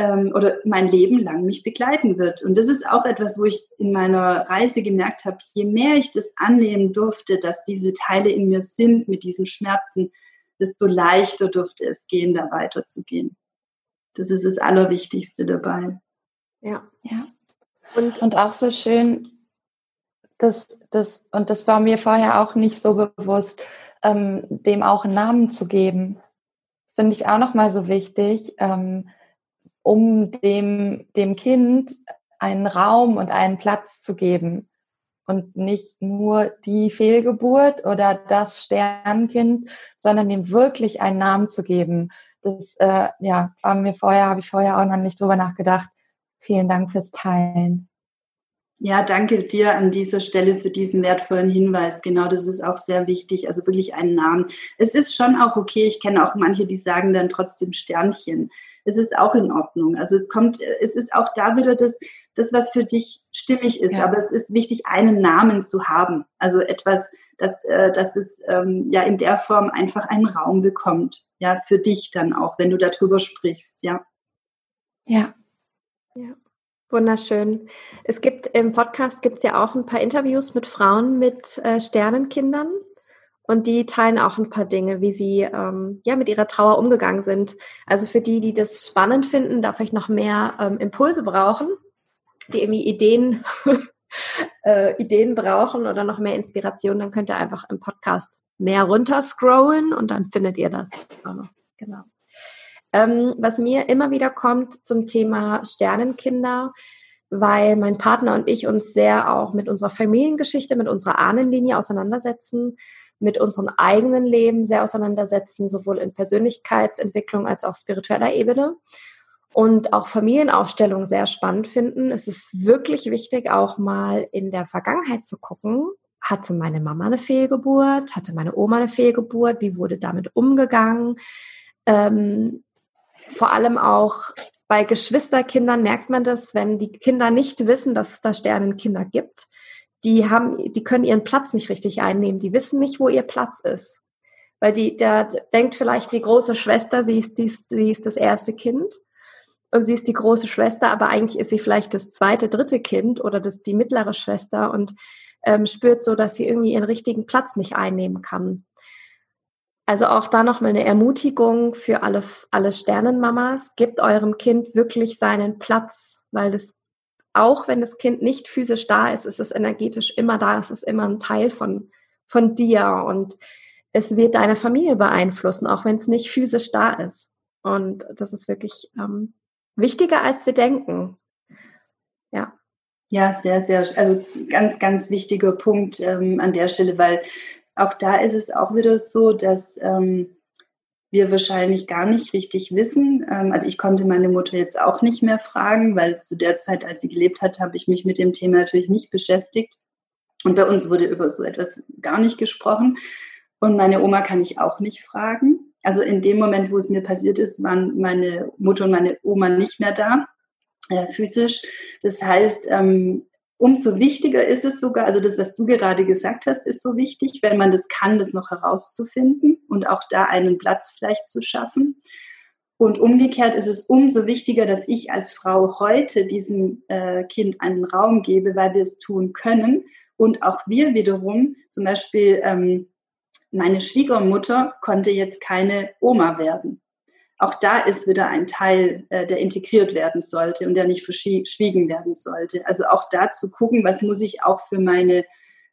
ähm, oder mein Leben lang mich begleiten wird. Und das ist auch etwas, wo ich in meiner Reise gemerkt habe, je mehr ich das annehmen durfte, dass diese Teile in mir sind mit diesen Schmerzen, desto leichter durfte es gehen, da weiterzugehen. Das ist das Allerwichtigste dabei. Ja. ja. Und, und auch so schön, das, das, und das war mir vorher auch nicht so bewusst, ähm, dem auch einen Namen zu geben. Finde ich auch nochmal so wichtig. Ähm, um dem, dem Kind einen Raum und einen Platz zu geben und nicht nur die Fehlgeburt oder das Sternkind, sondern ihm wirklich einen Namen zu geben. Das äh, ja, war mir vorher, habe ich vorher auch noch nicht drüber nachgedacht. Vielen Dank fürs Teilen. Ja, danke dir an dieser Stelle für diesen wertvollen Hinweis. Genau, das ist auch sehr wichtig. Also wirklich einen Namen. Es ist schon auch okay. Ich kenne auch manche, die sagen dann trotzdem Sternchen. Es ist auch in Ordnung. Also es kommt, es ist auch da wieder das, das was für dich stimmig ist. Ja. Aber es ist wichtig, einen Namen zu haben. Also etwas, dass, äh, dass es ähm, ja in der Form einfach einen Raum bekommt. Ja, für dich dann auch, wenn du darüber sprichst. Ja. Ja. Ja. Wunderschön. Es gibt im Podcast gibt es ja auch ein paar Interviews mit Frauen mit äh, Sternenkindern und die teilen auch ein paar Dinge, wie sie ähm, ja mit ihrer Trauer umgegangen sind. Also für die, die das spannend finden, darf ich noch mehr ähm, Impulse brauchen, die irgendwie Ideen äh, Ideen brauchen oder noch mehr Inspiration, dann könnt ihr einfach im Podcast mehr runterscrollen und dann findet ihr das. Genau. Ähm, was mir immer wieder kommt zum Thema Sternenkinder, weil mein Partner und ich uns sehr auch mit unserer Familiengeschichte, mit unserer Ahnenlinie auseinandersetzen, mit unserem eigenen Leben sehr auseinandersetzen, sowohl in Persönlichkeitsentwicklung als auch spiritueller Ebene und auch Familienaufstellung sehr spannend finden. Es ist wirklich wichtig, auch mal in der Vergangenheit zu gucken. Hatte meine Mama eine Fehlgeburt? Hatte meine Oma eine Fehlgeburt? Wie wurde damit umgegangen? Ähm, vor allem auch bei Geschwisterkindern merkt man das, wenn die Kinder nicht wissen, dass es da Sternenkinder gibt. Die haben, die können ihren Platz nicht richtig einnehmen. Die wissen nicht, wo ihr Platz ist. Weil die, der denkt vielleicht die große Schwester, sie ist, die, sie ist das erste Kind und sie ist die große Schwester, aber eigentlich ist sie vielleicht das zweite, dritte Kind oder das, die mittlere Schwester und ähm, spürt so, dass sie irgendwie ihren richtigen Platz nicht einnehmen kann. Also auch da nochmal eine Ermutigung für alle, alle Sternenmamas. Gebt eurem Kind wirklich seinen Platz, weil das, auch wenn das Kind nicht physisch da ist, ist es energetisch immer da. Es ist immer ein Teil von, von dir und es wird deine Familie beeinflussen, auch wenn es nicht physisch da ist. Und das ist wirklich ähm, wichtiger, als wir denken. Ja. Ja, sehr, sehr, also ganz, ganz wichtiger Punkt ähm, an der Stelle, weil auch da ist es auch wieder so, dass ähm, wir wahrscheinlich gar nicht richtig wissen. Ähm, also ich konnte meine Mutter jetzt auch nicht mehr fragen, weil zu der Zeit, als sie gelebt hat, habe ich mich mit dem Thema natürlich nicht beschäftigt. Und bei uns wurde über so etwas gar nicht gesprochen. Und meine Oma kann ich auch nicht fragen. Also in dem Moment, wo es mir passiert ist, waren meine Mutter und meine Oma nicht mehr da, äh, physisch. Das heißt, ähm, umso wichtiger ist es sogar, also das, was du gerade gesagt hast, ist so wichtig, wenn man das kann, das noch herauszufinden und auch da einen Platz vielleicht zu schaffen. Und umgekehrt ist es umso wichtiger, dass ich als Frau heute diesem äh, Kind einen Raum gebe, weil wir es tun können. Und auch wir wiederum, zum Beispiel ähm, meine Schwiegermutter konnte jetzt keine Oma werden. Auch da ist wieder ein Teil, äh, der integriert werden sollte und der nicht verschwiegen werden sollte. Also auch da zu gucken, was muss ich auch für meine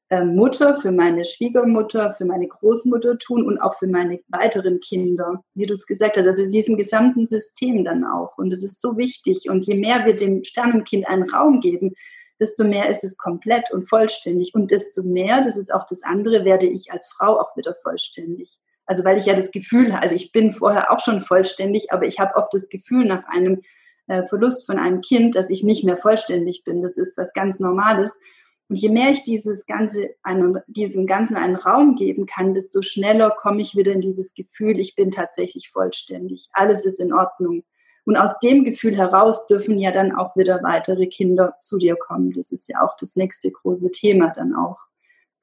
äh, Mutter, für meine Schwiegermutter, für meine Großmutter tun und auch für meine weiteren Kinder, wie du es gesagt hast, also diesem gesamten System dann auch. Und es ist so wichtig. Und je mehr wir dem Sternenkind einen Raum geben, desto mehr ist es komplett und vollständig. Und desto mehr, das ist auch das andere, werde ich als Frau auch wieder vollständig. Also weil ich ja das Gefühl, also ich bin vorher auch schon vollständig, aber ich habe oft das Gefühl nach einem äh, Verlust von einem Kind, dass ich nicht mehr vollständig bin. Das ist was ganz Normales. Und je mehr ich dieses Ganze, einen, diesem Ganzen einen Raum geben kann, desto schneller komme ich wieder in dieses Gefühl, ich bin tatsächlich vollständig. Alles ist in Ordnung. Und aus dem Gefühl heraus dürfen ja dann auch wieder weitere Kinder zu dir kommen. Das ist ja auch das nächste große Thema dann auch.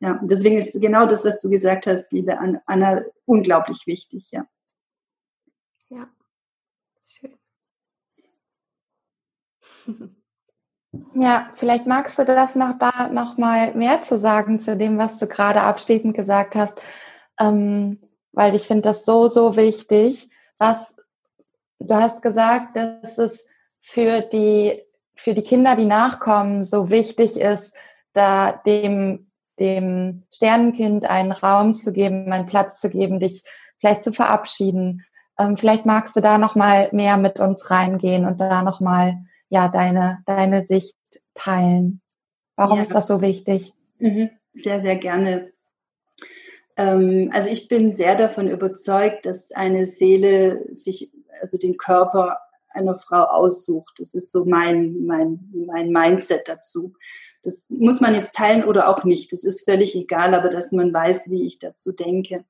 Ja, deswegen ist genau das, was du gesagt hast, liebe Anna, unglaublich wichtig, ja. Ja, schön. Ja, vielleicht magst du das noch da noch mal mehr zu sagen zu dem, was du gerade abschließend gesagt hast, ähm, weil ich finde das so so wichtig. Was du hast gesagt, dass es für die für die Kinder, die nachkommen, so wichtig ist, da dem dem Sternenkind einen Raum zu geben, einen Platz zu geben, dich vielleicht zu verabschieden. Ähm, vielleicht magst du da noch mal mehr mit uns reingehen und da noch mal ja deine deine Sicht teilen. Warum ja. ist das so wichtig? Mhm. Sehr sehr gerne. Ähm, also ich bin sehr davon überzeugt, dass eine Seele sich also den Körper einer Frau aussucht. Das ist so mein mein mein Mindset dazu. Das muss man jetzt teilen oder auch nicht. Das ist völlig egal, aber dass man weiß, wie ich dazu denke.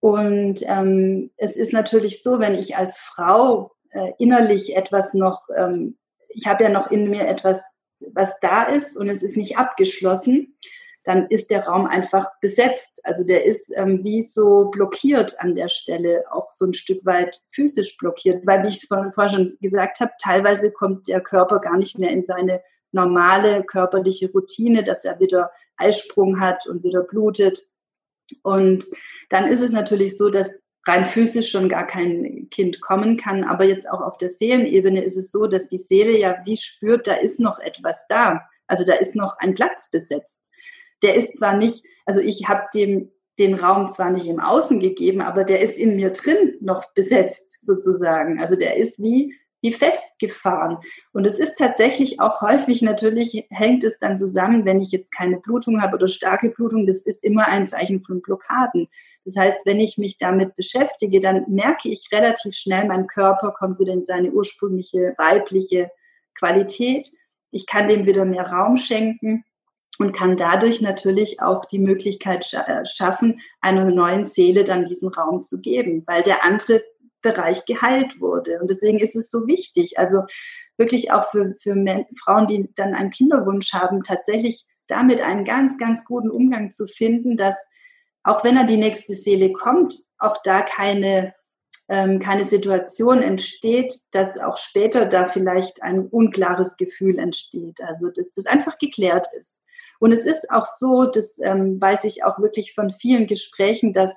Und ähm, es ist natürlich so, wenn ich als Frau äh, innerlich etwas noch, ähm, ich habe ja noch in mir etwas, was da ist und es ist nicht abgeschlossen, dann ist der Raum einfach besetzt. Also der ist ähm, wie so blockiert an der Stelle, auch so ein Stück weit physisch blockiert, weil, wie ich es vorhin schon gesagt habe, teilweise kommt der Körper gar nicht mehr in seine normale körperliche Routine, dass er wieder Eisprung hat und wieder blutet. Und dann ist es natürlich so, dass rein physisch schon gar kein Kind kommen kann. Aber jetzt auch auf der Seelenebene ist es so, dass die Seele ja wie spürt, da ist noch etwas da. Also da ist noch ein Platz besetzt. Der ist zwar nicht, also ich habe dem den Raum zwar nicht im Außen gegeben, aber der ist in mir drin noch besetzt sozusagen. Also der ist wie wie festgefahren. Und es ist tatsächlich auch häufig, natürlich hängt es dann zusammen, wenn ich jetzt keine Blutung habe oder starke Blutung, das ist immer ein Zeichen von Blockaden. Das heißt, wenn ich mich damit beschäftige, dann merke ich relativ schnell, mein Körper kommt wieder in seine ursprüngliche weibliche Qualität. Ich kann dem wieder mehr Raum schenken und kann dadurch natürlich auch die Möglichkeit äh, schaffen, einer neuen Seele dann diesen Raum zu geben, weil der andere Bereich geheilt wurde. Und deswegen ist es so wichtig, also wirklich auch für, für Frauen, die dann einen Kinderwunsch haben, tatsächlich damit einen ganz, ganz guten Umgang zu finden, dass auch wenn er die nächste Seele kommt, auch da keine, ähm, keine Situation entsteht, dass auch später da vielleicht ein unklares Gefühl entsteht. Also dass das einfach geklärt ist. Und es ist auch so, das ähm, weiß ich auch wirklich von vielen Gesprächen, dass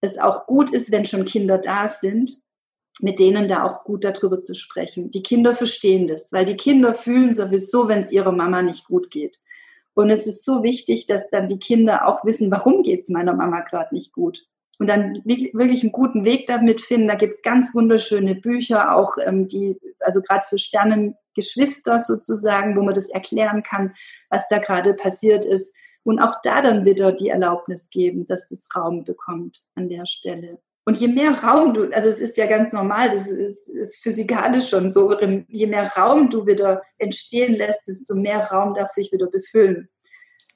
es auch gut ist, wenn schon Kinder da sind, mit denen da auch gut darüber zu sprechen. Die Kinder verstehen das, weil die Kinder fühlen sowieso, wenn es ihrer Mama nicht gut geht. Und es ist so wichtig, dass dann die Kinder auch wissen, warum geht es meiner Mama gerade nicht gut. Und dann wirklich einen guten Weg damit finden. Da gibt es ganz wunderschöne Bücher, auch ähm, die, also gerade für Sternengeschwister sozusagen, wo man das erklären kann, was da gerade passiert ist. Und auch da dann wieder die Erlaubnis geben, dass das Raum bekommt an der Stelle. Und je mehr Raum du, also es ist ja ganz normal, das ist, ist physikalisch schon so, je mehr Raum du wieder entstehen lässt, desto mehr Raum darf sich wieder befüllen.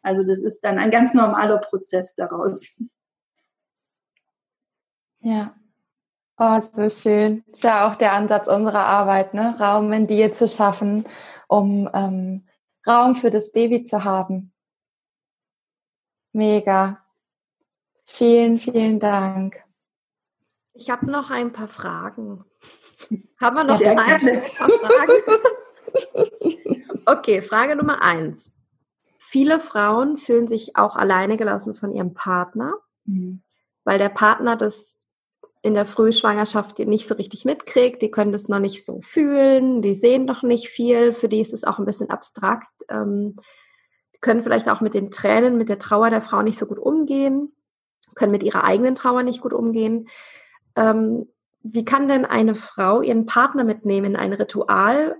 Also das ist dann ein ganz normaler Prozess daraus. Ja. Oh, so schön. Ist ja auch der Ansatz unserer Arbeit, ne? Raum in dir zu schaffen, um ähm, Raum für das Baby zu haben. Mega. Vielen, vielen Dank. Ich habe noch ein paar Fragen. Haben wir noch ja, Zeit ein paar Fragen? okay, Frage Nummer eins. Viele Frauen fühlen sich auch alleine gelassen von ihrem Partner, mhm. weil der Partner das in der Frühschwangerschaft nicht so richtig mitkriegt. Die können das noch nicht so fühlen, die sehen noch nicht viel. Für die ist es auch ein bisschen abstrakt. Ähm, können vielleicht auch mit den Tränen, mit der Trauer der Frau nicht so gut umgehen, können mit ihrer eigenen Trauer nicht gut umgehen. Ähm, wie kann denn eine Frau ihren Partner mitnehmen in ein Ritual,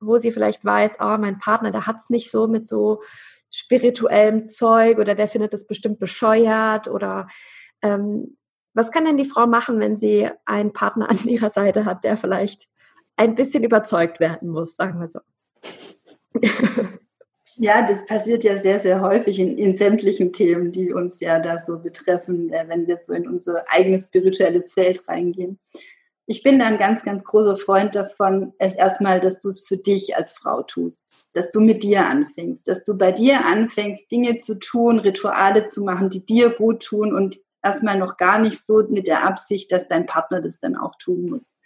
wo sie vielleicht weiß, oh, mein Partner, der hat's nicht so mit so spirituellem Zeug oder der findet es bestimmt bescheuert oder ähm, was kann denn die Frau machen, wenn sie einen Partner an ihrer Seite hat, der vielleicht ein bisschen überzeugt werden muss, sagen wir so? Ja, das passiert ja sehr, sehr häufig in, in sämtlichen Themen, die uns ja da so betreffen, äh, wenn wir so in unser eigenes spirituelles Feld reingehen. Ich bin da ein ganz, ganz großer Freund davon, es erstmal, dass du es für dich als Frau tust, dass du mit dir anfängst, dass du bei dir anfängst, Dinge zu tun, Rituale zu machen, die dir gut tun und erstmal noch gar nicht so mit der Absicht, dass dein Partner das dann auch tun muss.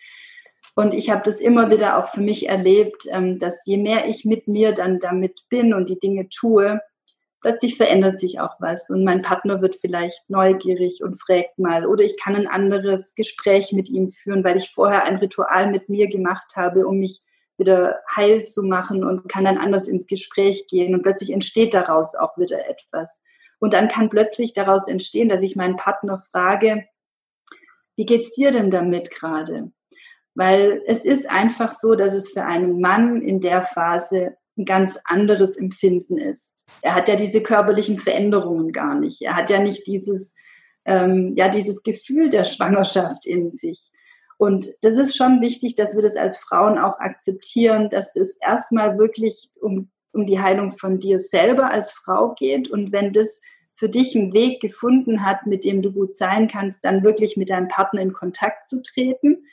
Und ich habe das immer wieder auch für mich erlebt, ähm, dass je mehr ich mit mir dann damit bin und die Dinge tue, plötzlich verändert sich auch was und mein Partner wird vielleicht neugierig und fragt mal oder ich kann ein anderes Gespräch mit ihm führen, weil ich vorher ein Ritual mit mir gemacht habe, um mich wieder heil zu machen und kann dann anders ins Gespräch gehen und plötzlich entsteht daraus auch wieder etwas. Und dann kann plötzlich daraus entstehen, dass ich meinen Partner frage, wie geht's dir denn damit gerade? Weil es ist einfach so, dass es für einen Mann in der Phase ein ganz anderes Empfinden ist. Er hat ja diese körperlichen Veränderungen gar nicht. Er hat ja nicht dieses, ähm, ja, dieses Gefühl der Schwangerschaft in sich. Und das ist schon wichtig, dass wir das als Frauen auch akzeptieren, dass es erstmal wirklich um, um die Heilung von dir selber als Frau geht. Und wenn das für dich einen Weg gefunden hat, mit dem du gut sein kannst, dann wirklich mit deinem Partner in Kontakt zu treten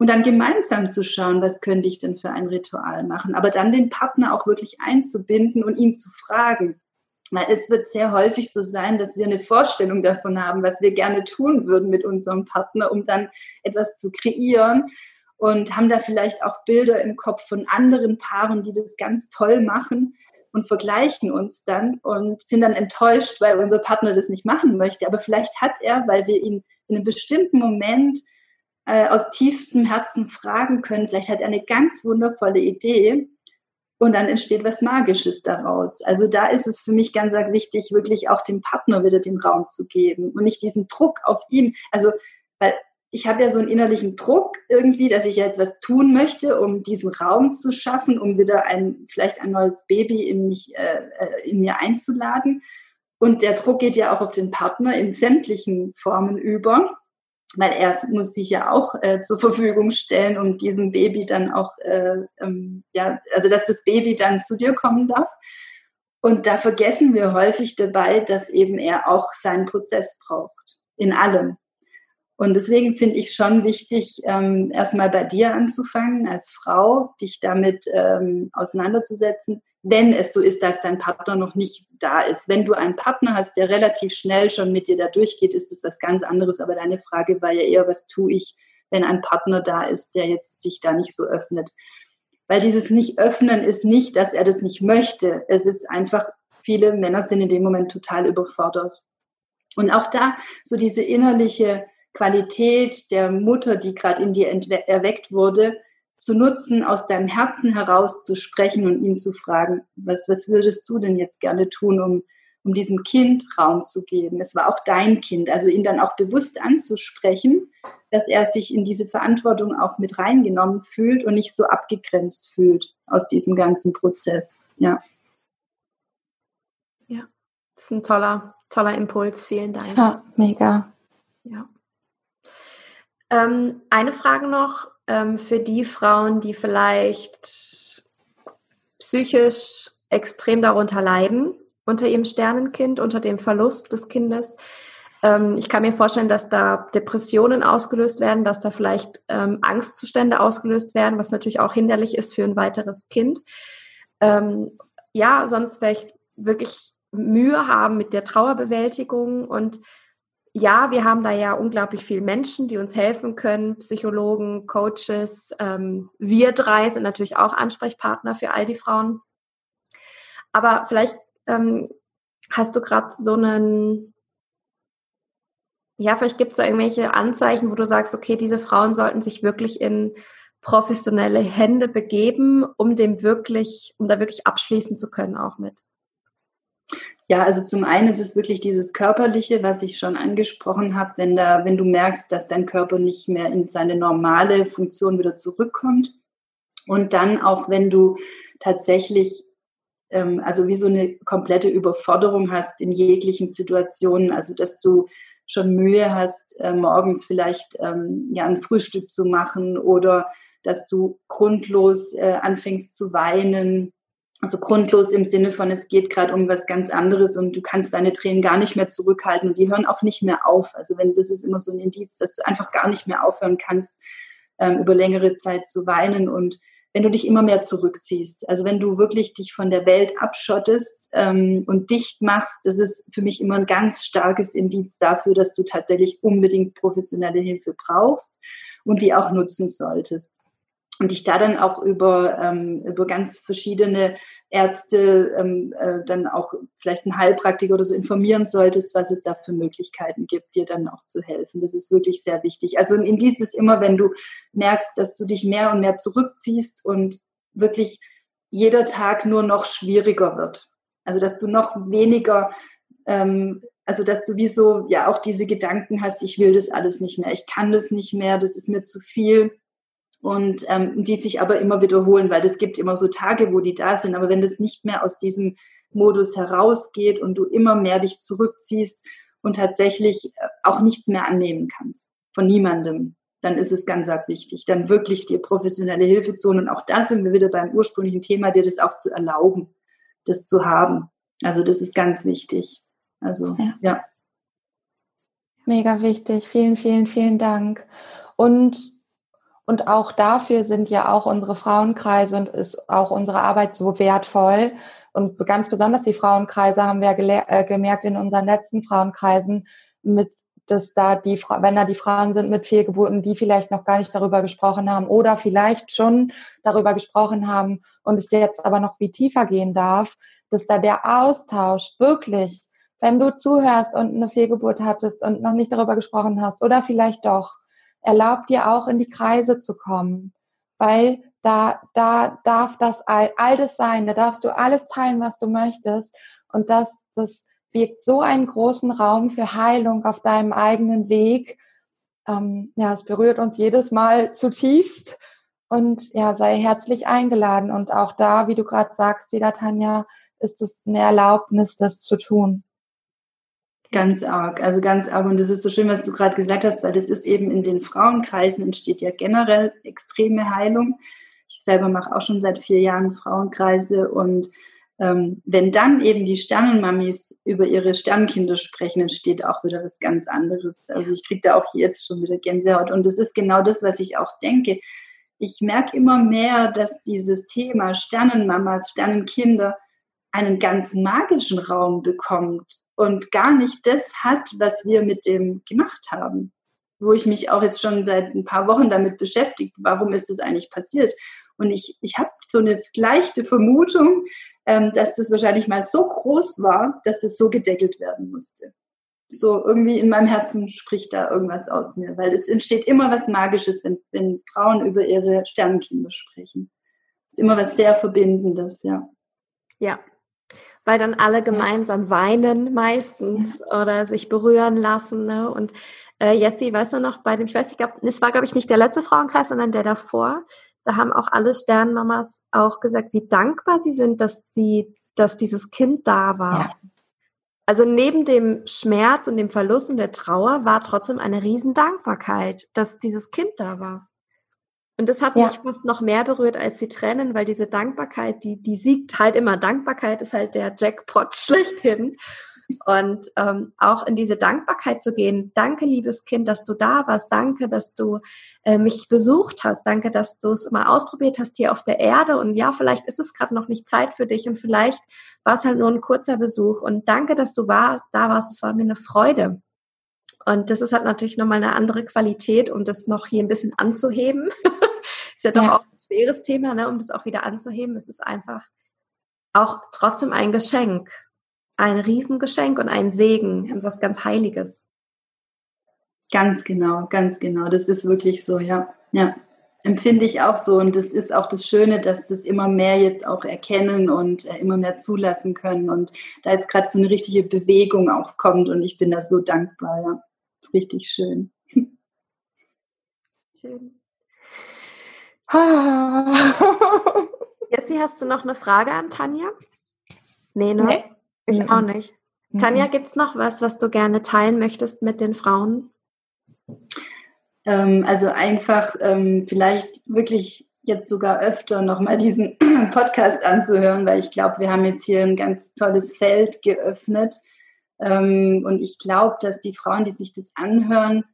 und dann gemeinsam zu schauen, was könnte ich denn für ein Ritual machen, aber dann den Partner auch wirklich einzubinden und ihn zu fragen. Weil es wird sehr häufig so sein, dass wir eine Vorstellung davon haben, was wir gerne tun würden mit unserem Partner, um dann etwas zu kreieren und haben da vielleicht auch Bilder im Kopf von anderen Paaren, die das ganz toll machen und vergleichen uns dann und sind dann enttäuscht, weil unser Partner das nicht machen möchte. Aber vielleicht hat er, weil wir ihn in einem bestimmten Moment äh, aus tiefstem Herzen fragen können. Vielleicht hat er eine ganz wundervolle Idee und dann entsteht was Magisches daraus. Also da ist es für mich ganz wichtig, wirklich auch dem Partner wieder den Raum zu geben und nicht diesen Druck auf ihn. Also, weil ich habe ja so einen innerlichen Druck irgendwie, dass ich jetzt was tun möchte, um diesen Raum zu schaffen, um wieder ein, vielleicht ein neues Baby in mich, äh, äh in mir einzuladen. Und der Druck geht ja auch auf den Partner in sämtlichen Formen über weil er muss sich ja auch äh, zur Verfügung stellen, um diesem Baby dann auch, äh, ähm, ja, also dass das Baby dann zu dir kommen darf. Und da vergessen wir häufig dabei, dass eben er auch seinen Prozess braucht, in allem. Und deswegen finde ich schon wichtig, ähm, erstmal bei dir anzufangen als Frau, dich damit ähm, auseinanderzusetzen, wenn es so ist, dass dein Partner noch nicht da ist. Wenn du einen Partner hast, der relativ schnell schon mit dir da durchgeht, ist das was ganz anderes. Aber deine Frage war ja eher, was tue ich, wenn ein Partner da ist, der jetzt sich da nicht so öffnet? Weil dieses Nicht-Öffnen ist nicht, dass er das nicht möchte. Es ist einfach, viele Männer sind in dem Moment total überfordert. Und auch da so diese innerliche Qualität der Mutter, die gerade in dir erweckt wurde, zu nutzen, aus deinem Herzen heraus zu sprechen und ihn zu fragen, was, was würdest du denn jetzt gerne tun, um, um diesem Kind Raum zu geben? Es war auch dein Kind, also ihn dann auch bewusst anzusprechen, dass er sich in diese Verantwortung auch mit reingenommen fühlt und nicht so abgegrenzt fühlt aus diesem ganzen Prozess. Ja. Ja, das ist ein toller, toller Impuls. Vielen Dank. Ja, mega. Ja. Ähm, eine Frage noch ähm, für die Frauen, die vielleicht psychisch extrem darunter leiden, unter ihrem Sternenkind, unter dem Verlust des Kindes. Ähm, ich kann mir vorstellen, dass da Depressionen ausgelöst werden, dass da vielleicht ähm, Angstzustände ausgelöst werden, was natürlich auch hinderlich ist für ein weiteres Kind. Ähm, ja, sonst vielleicht wirklich Mühe haben mit der Trauerbewältigung und ja, wir haben da ja unglaublich viele Menschen, die uns helfen können, Psychologen, Coaches. Ähm, wir drei sind natürlich auch Ansprechpartner für all die Frauen. Aber vielleicht ähm, hast du gerade so einen, ja, vielleicht gibt es da irgendwelche Anzeichen, wo du sagst, okay, diese Frauen sollten sich wirklich in professionelle Hände begeben, um dem wirklich, um da wirklich abschließen zu können auch mit. Ja, also zum einen ist es wirklich dieses Körperliche, was ich schon angesprochen habe, wenn da, wenn du merkst, dass dein Körper nicht mehr in seine normale Funktion wieder zurückkommt. Und dann auch, wenn du tatsächlich ähm, also wie so eine komplette Überforderung hast in jeglichen Situationen, also dass du schon Mühe hast, äh, morgens vielleicht ähm, ja ein Frühstück zu machen oder dass du grundlos äh, anfängst zu weinen also grundlos im Sinne von, es geht gerade um was ganz anderes und du kannst deine Tränen gar nicht mehr zurückhalten und die hören auch nicht mehr auf. Also wenn das ist immer so ein Indiz, dass du einfach gar nicht mehr aufhören kannst, ähm, über längere Zeit zu weinen und wenn du dich immer mehr zurückziehst. Also wenn du wirklich dich von der Welt abschottest ähm, und dicht machst, das ist für mich immer ein ganz starkes Indiz dafür, dass du tatsächlich unbedingt professionelle Hilfe brauchst und die auch nutzen solltest und dich da dann auch über, ähm, über ganz verschiedene Ärzte, ähm, äh, dann auch vielleicht ein Heilpraktiker oder so informieren solltest, was es da für Möglichkeiten gibt, dir dann auch zu helfen. Das ist wirklich sehr wichtig. Also ein Indiz ist immer, wenn du merkst, dass du dich mehr und mehr zurückziehst und wirklich jeder Tag nur noch schwieriger wird. Also dass du noch weniger, ähm, also dass du wie so ja auch diese Gedanken hast, ich will das alles nicht mehr, ich kann das nicht mehr, das ist mir zu viel und ähm, die sich aber immer wiederholen, weil es gibt immer so Tage, wo die da sind. Aber wenn das nicht mehr aus diesem Modus herausgeht und du immer mehr dich zurückziehst und tatsächlich äh, auch nichts mehr annehmen kannst von niemandem, dann ist es ganz arg wichtig, dann wirklich dir professionelle Hilfe zu holen. Und auch da sind wir wieder beim ursprünglichen Thema, dir das auch zu erlauben, das zu haben. Also das ist ganz wichtig. Also ja. ja. Mega wichtig. Vielen, vielen, vielen Dank. Und und auch dafür sind ja auch unsere Frauenkreise und ist auch unsere Arbeit so wertvoll. Und ganz besonders die Frauenkreise haben wir äh, gemerkt in unseren letzten Frauenkreisen, mit, dass da die, wenn da die Frauen sind mit Fehlgeburten, die vielleicht noch gar nicht darüber gesprochen haben oder vielleicht schon darüber gesprochen haben und es jetzt aber noch wie tiefer gehen darf, dass da der Austausch wirklich, wenn du zuhörst und eine Fehlgeburt hattest und noch nicht darüber gesprochen hast oder vielleicht doch, erlaubt dir auch in die Kreise zu kommen, weil da, da darf das all, all das sein, da darfst du alles teilen, was du möchtest. Und das, das birgt so einen großen Raum für Heilung auf deinem eigenen Weg. Ähm, ja, es berührt uns jedes Mal zutiefst. Und ja, sei herzlich eingeladen. Und auch da, wie du gerade sagst, wieder Tanja, ist es eine Erlaubnis, das zu tun. Ganz arg, also ganz arg. Und das ist so schön, was du gerade gesagt hast, weil das ist eben in den Frauenkreisen entsteht ja generell extreme Heilung. Ich selber mache auch schon seit vier Jahren Frauenkreise und ähm, wenn dann eben die Sternenmamis über ihre Sternkinder sprechen, entsteht auch wieder was ganz anderes. Also ich kriege da auch jetzt schon wieder Gänsehaut. Und das ist genau das, was ich auch denke. Ich merke immer mehr, dass dieses Thema Sternenmamas, Sternenkinder einen ganz magischen Raum bekommt und gar nicht das hat, was wir mit dem gemacht haben. Wo ich mich auch jetzt schon seit ein paar Wochen damit beschäftigt, warum ist das eigentlich passiert? Und ich, ich habe so eine leichte Vermutung, ähm, dass das wahrscheinlich mal so groß war, dass das so gedeckelt werden musste. So irgendwie in meinem Herzen spricht da irgendwas aus mir, weil es entsteht immer was Magisches, wenn, wenn Frauen über ihre Sternenkinder sprechen. Es ist immer was sehr Verbindendes, ja. Ja, weil dann alle gemeinsam ja. weinen meistens ja. oder sich berühren lassen. Ne? Und äh, Jessie, weißt du noch, bei dem, ich weiß nicht, es war, glaube ich, nicht der letzte Frauenkreis, sondern der davor. Da haben auch alle Sternmamas auch gesagt, wie dankbar sie sind, dass sie, dass dieses Kind da war. Ja. also neben dem Schmerz und dem Verlust und der Trauer war trotzdem eine riesen Dankbarkeit, dass dieses Kind da war. Und das hat ja. mich fast noch mehr berührt als die Tränen, weil diese Dankbarkeit, die, die siegt halt immer. Dankbarkeit ist halt der Jackpot schlechthin. Und ähm, auch in diese Dankbarkeit zu gehen. Danke, liebes Kind, dass du da warst. Danke, dass du äh, mich besucht hast. Danke, dass du es mal ausprobiert hast hier auf der Erde. Und ja, vielleicht ist es gerade noch nicht Zeit für dich und vielleicht war es halt nur ein kurzer Besuch. Und danke, dass du war, da warst. Es war mir eine Freude. Und das ist halt natürlich nochmal eine andere Qualität, um das noch hier ein bisschen anzuheben. ist ja doch ja. auch ein schweres Thema, ne, um das auch wieder anzuheben. Es ist einfach auch trotzdem ein Geschenk ein Riesengeschenk und ein Segen und was ganz Heiliges. Ganz genau, ganz genau. Das ist wirklich so, ja. Ja, empfinde ich auch so. Und das ist auch das Schöne, dass das immer mehr jetzt auch erkennen und äh, immer mehr zulassen können. Und da jetzt gerade so eine richtige Bewegung auch kommt. Und ich bin da so dankbar, ja. Richtig schön. Schön. Jessie, hast du noch eine Frage an Tanja? Nee, ne? Nee. Ich mhm. auch nicht. Tanja, gibt es noch was, was du gerne teilen möchtest mit den Frauen? Ähm, also einfach ähm, vielleicht wirklich jetzt sogar öfter nochmal diesen Podcast anzuhören, weil ich glaube, wir haben jetzt hier ein ganz tolles Feld geöffnet. Ähm, und ich glaube, dass die Frauen, die sich das anhören,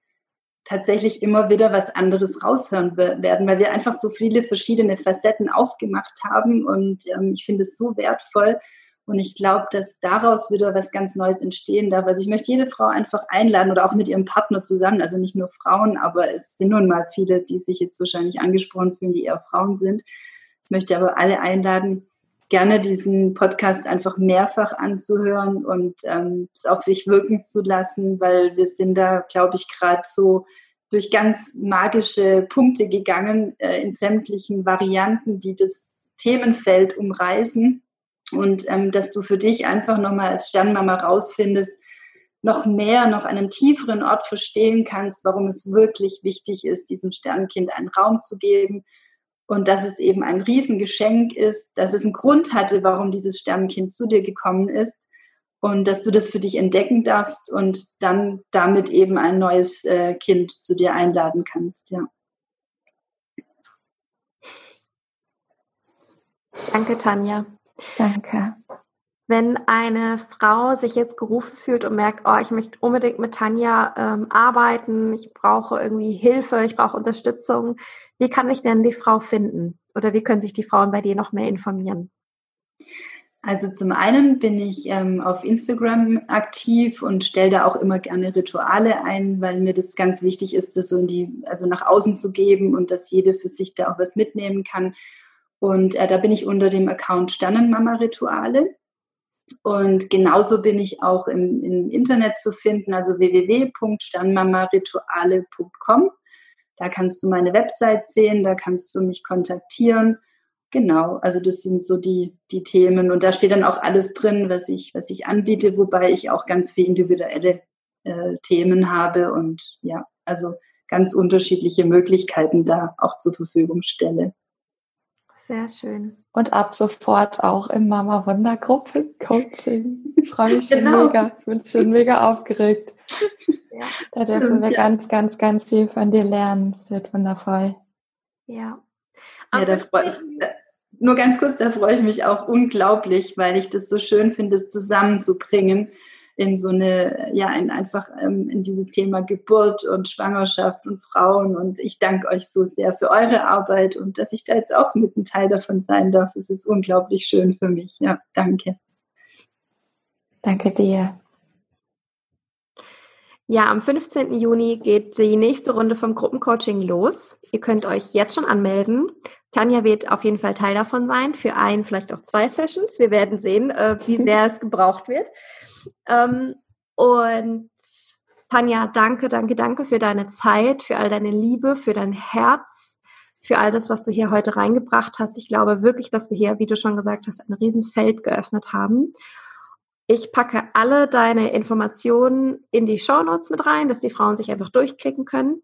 tatsächlich immer wieder was anderes raushören werden, weil wir einfach so viele verschiedene Facetten aufgemacht haben. Und ähm, ich finde es so wertvoll, und ich glaube, dass daraus wieder was ganz Neues entstehen darf. Also ich möchte jede Frau einfach einladen oder auch mit ihrem Partner zusammen, also nicht nur Frauen, aber es sind nun mal viele, die sich jetzt wahrscheinlich angesprochen fühlen, die eher Frauen sind. Ich möchte aber alle einladen, gerne diesen Podcast einfach mehrfach anzuhören und ähm, es auf sich wirken zu lassen, weil wir sind da, glaube ich, gerade so durch ganz magische Punkte gegangen äh, in sämtlichen Varianten, die das Themenfeld umreißen. Und ähm, dass du für dich einfach nochmal als Sternmama rausfindest, noch mehr, noch an einem tieferen Ort verstehen kannst, warum es wirklich wichtig ist, diesem Sternkind einen Raum zu geben und dass es eben ein Riesengeschenk ist, dass es einen Grund hatte, warum dieses Sternkind zu dir gekommen ist und dass du das für dich entdecken darfst und dann damit eben ein neues äh, Kind zu dir einladen kannst, ja. Danke, Tanja. Danke. Wenn eine Frau sich jetzt gerufen fühlt und merkt, oh, ich möchte unbedingt mit Tanja ähm, arbeiten, ich brauche irgendwie Hilfe, ich brauche Unterstützung, wie kann ich denn die Frau finden? Oder wie können sich die Frauen bei dir noch mehr informieren? Also zum einen bin ich ähm, auf Instagram aktiv und stelle da auch immer gerne Rituale ein, weil mir das ganz wichtig ist, das so in die, also nach außen zu geben und dass jede für sich da auch was mitnehmen kann. Und äh, da bin ich unter dem Account Sternenmama-Rituale. Und genauso bin ich auch im, im Internet zu finden, also www.sternmamarituale.com. Da kannst du meine Website sehen, da kannst du mich kontaktieren. Genau, also das sind so die, die Themen. Und da steht dann auch alles drin, was ich, was ich anbiete, wobei ich auch ganz viele individuelle äh, Themen habe und ja, also ganz unterschiedliche Möglichkeiten da auch zur Verfügung stelle. Sehr schön. Und ab sofort auch im Mama Wunder Gruppe Coaching. Ich freue mich genau. schon mega. Ich bin schon mega aufgeregt. Ja, da dürfen stimmt, wir ja. ganz, ganz, ganz viel von dir lernen. Es wird wundervoll. Ja. ja da freu ich, nur ganz kurz, da freue ich mich auch unglaublich, weil ich das so schön finde, es zusammenzubringen in so eine, ja, in einfach ähm, in dieses Thema Geburt und Schwangerschaft und Frauen. Und ich danke euch so sehr für eure Arbeit und dass ich da jetzt auch mit ein Teil davon sein darf. Es ist unglaublich schön für mich. Ja, danke. Danke dir. Ja, am 15. Juni geht die nächste Runde vom Gruppencoaching los. Ihr könnt euch jetzt schon anmelden. Tanja wird auf jeden Fall Teil davon sein, für ein, vielleicht auch zwei Sessions. Wir werden sehen, äh, wie sehr es gebraucht wird. Ähm, und Tanja, danke, danke, danke für deine Zeit, für all deine Liebe, für dein Herz, für all das, was du hier heute reingebracht hast. Ich glaube wirklich, dass wir hier, wie du schon gesagt hast, ein Riesenfeld geöffnet haben. Ich packe alle deine Informationen in die Show Notes mit rein, dass die Frauen sich einfach durchklicken können.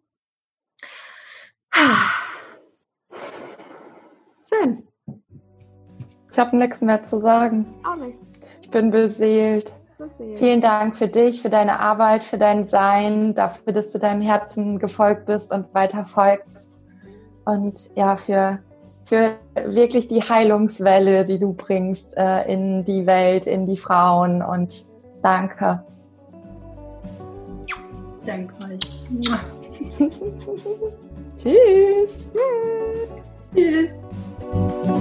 Schön. Ich habe nichts mehr zu sagen. Auch nicht. Ich bin beseelt. Vielen Dank für dich, für deine Arbeit, für dein Sein, dafür, dass du deinem Herzen gefolgt bist und weiter folgst. Und ja, für, für wirklich die Heilungswelle, die du bringst äh, in die Welt, in die Frauen. Und danke. Danke euch. Tschüss. Tschüss. Thank you.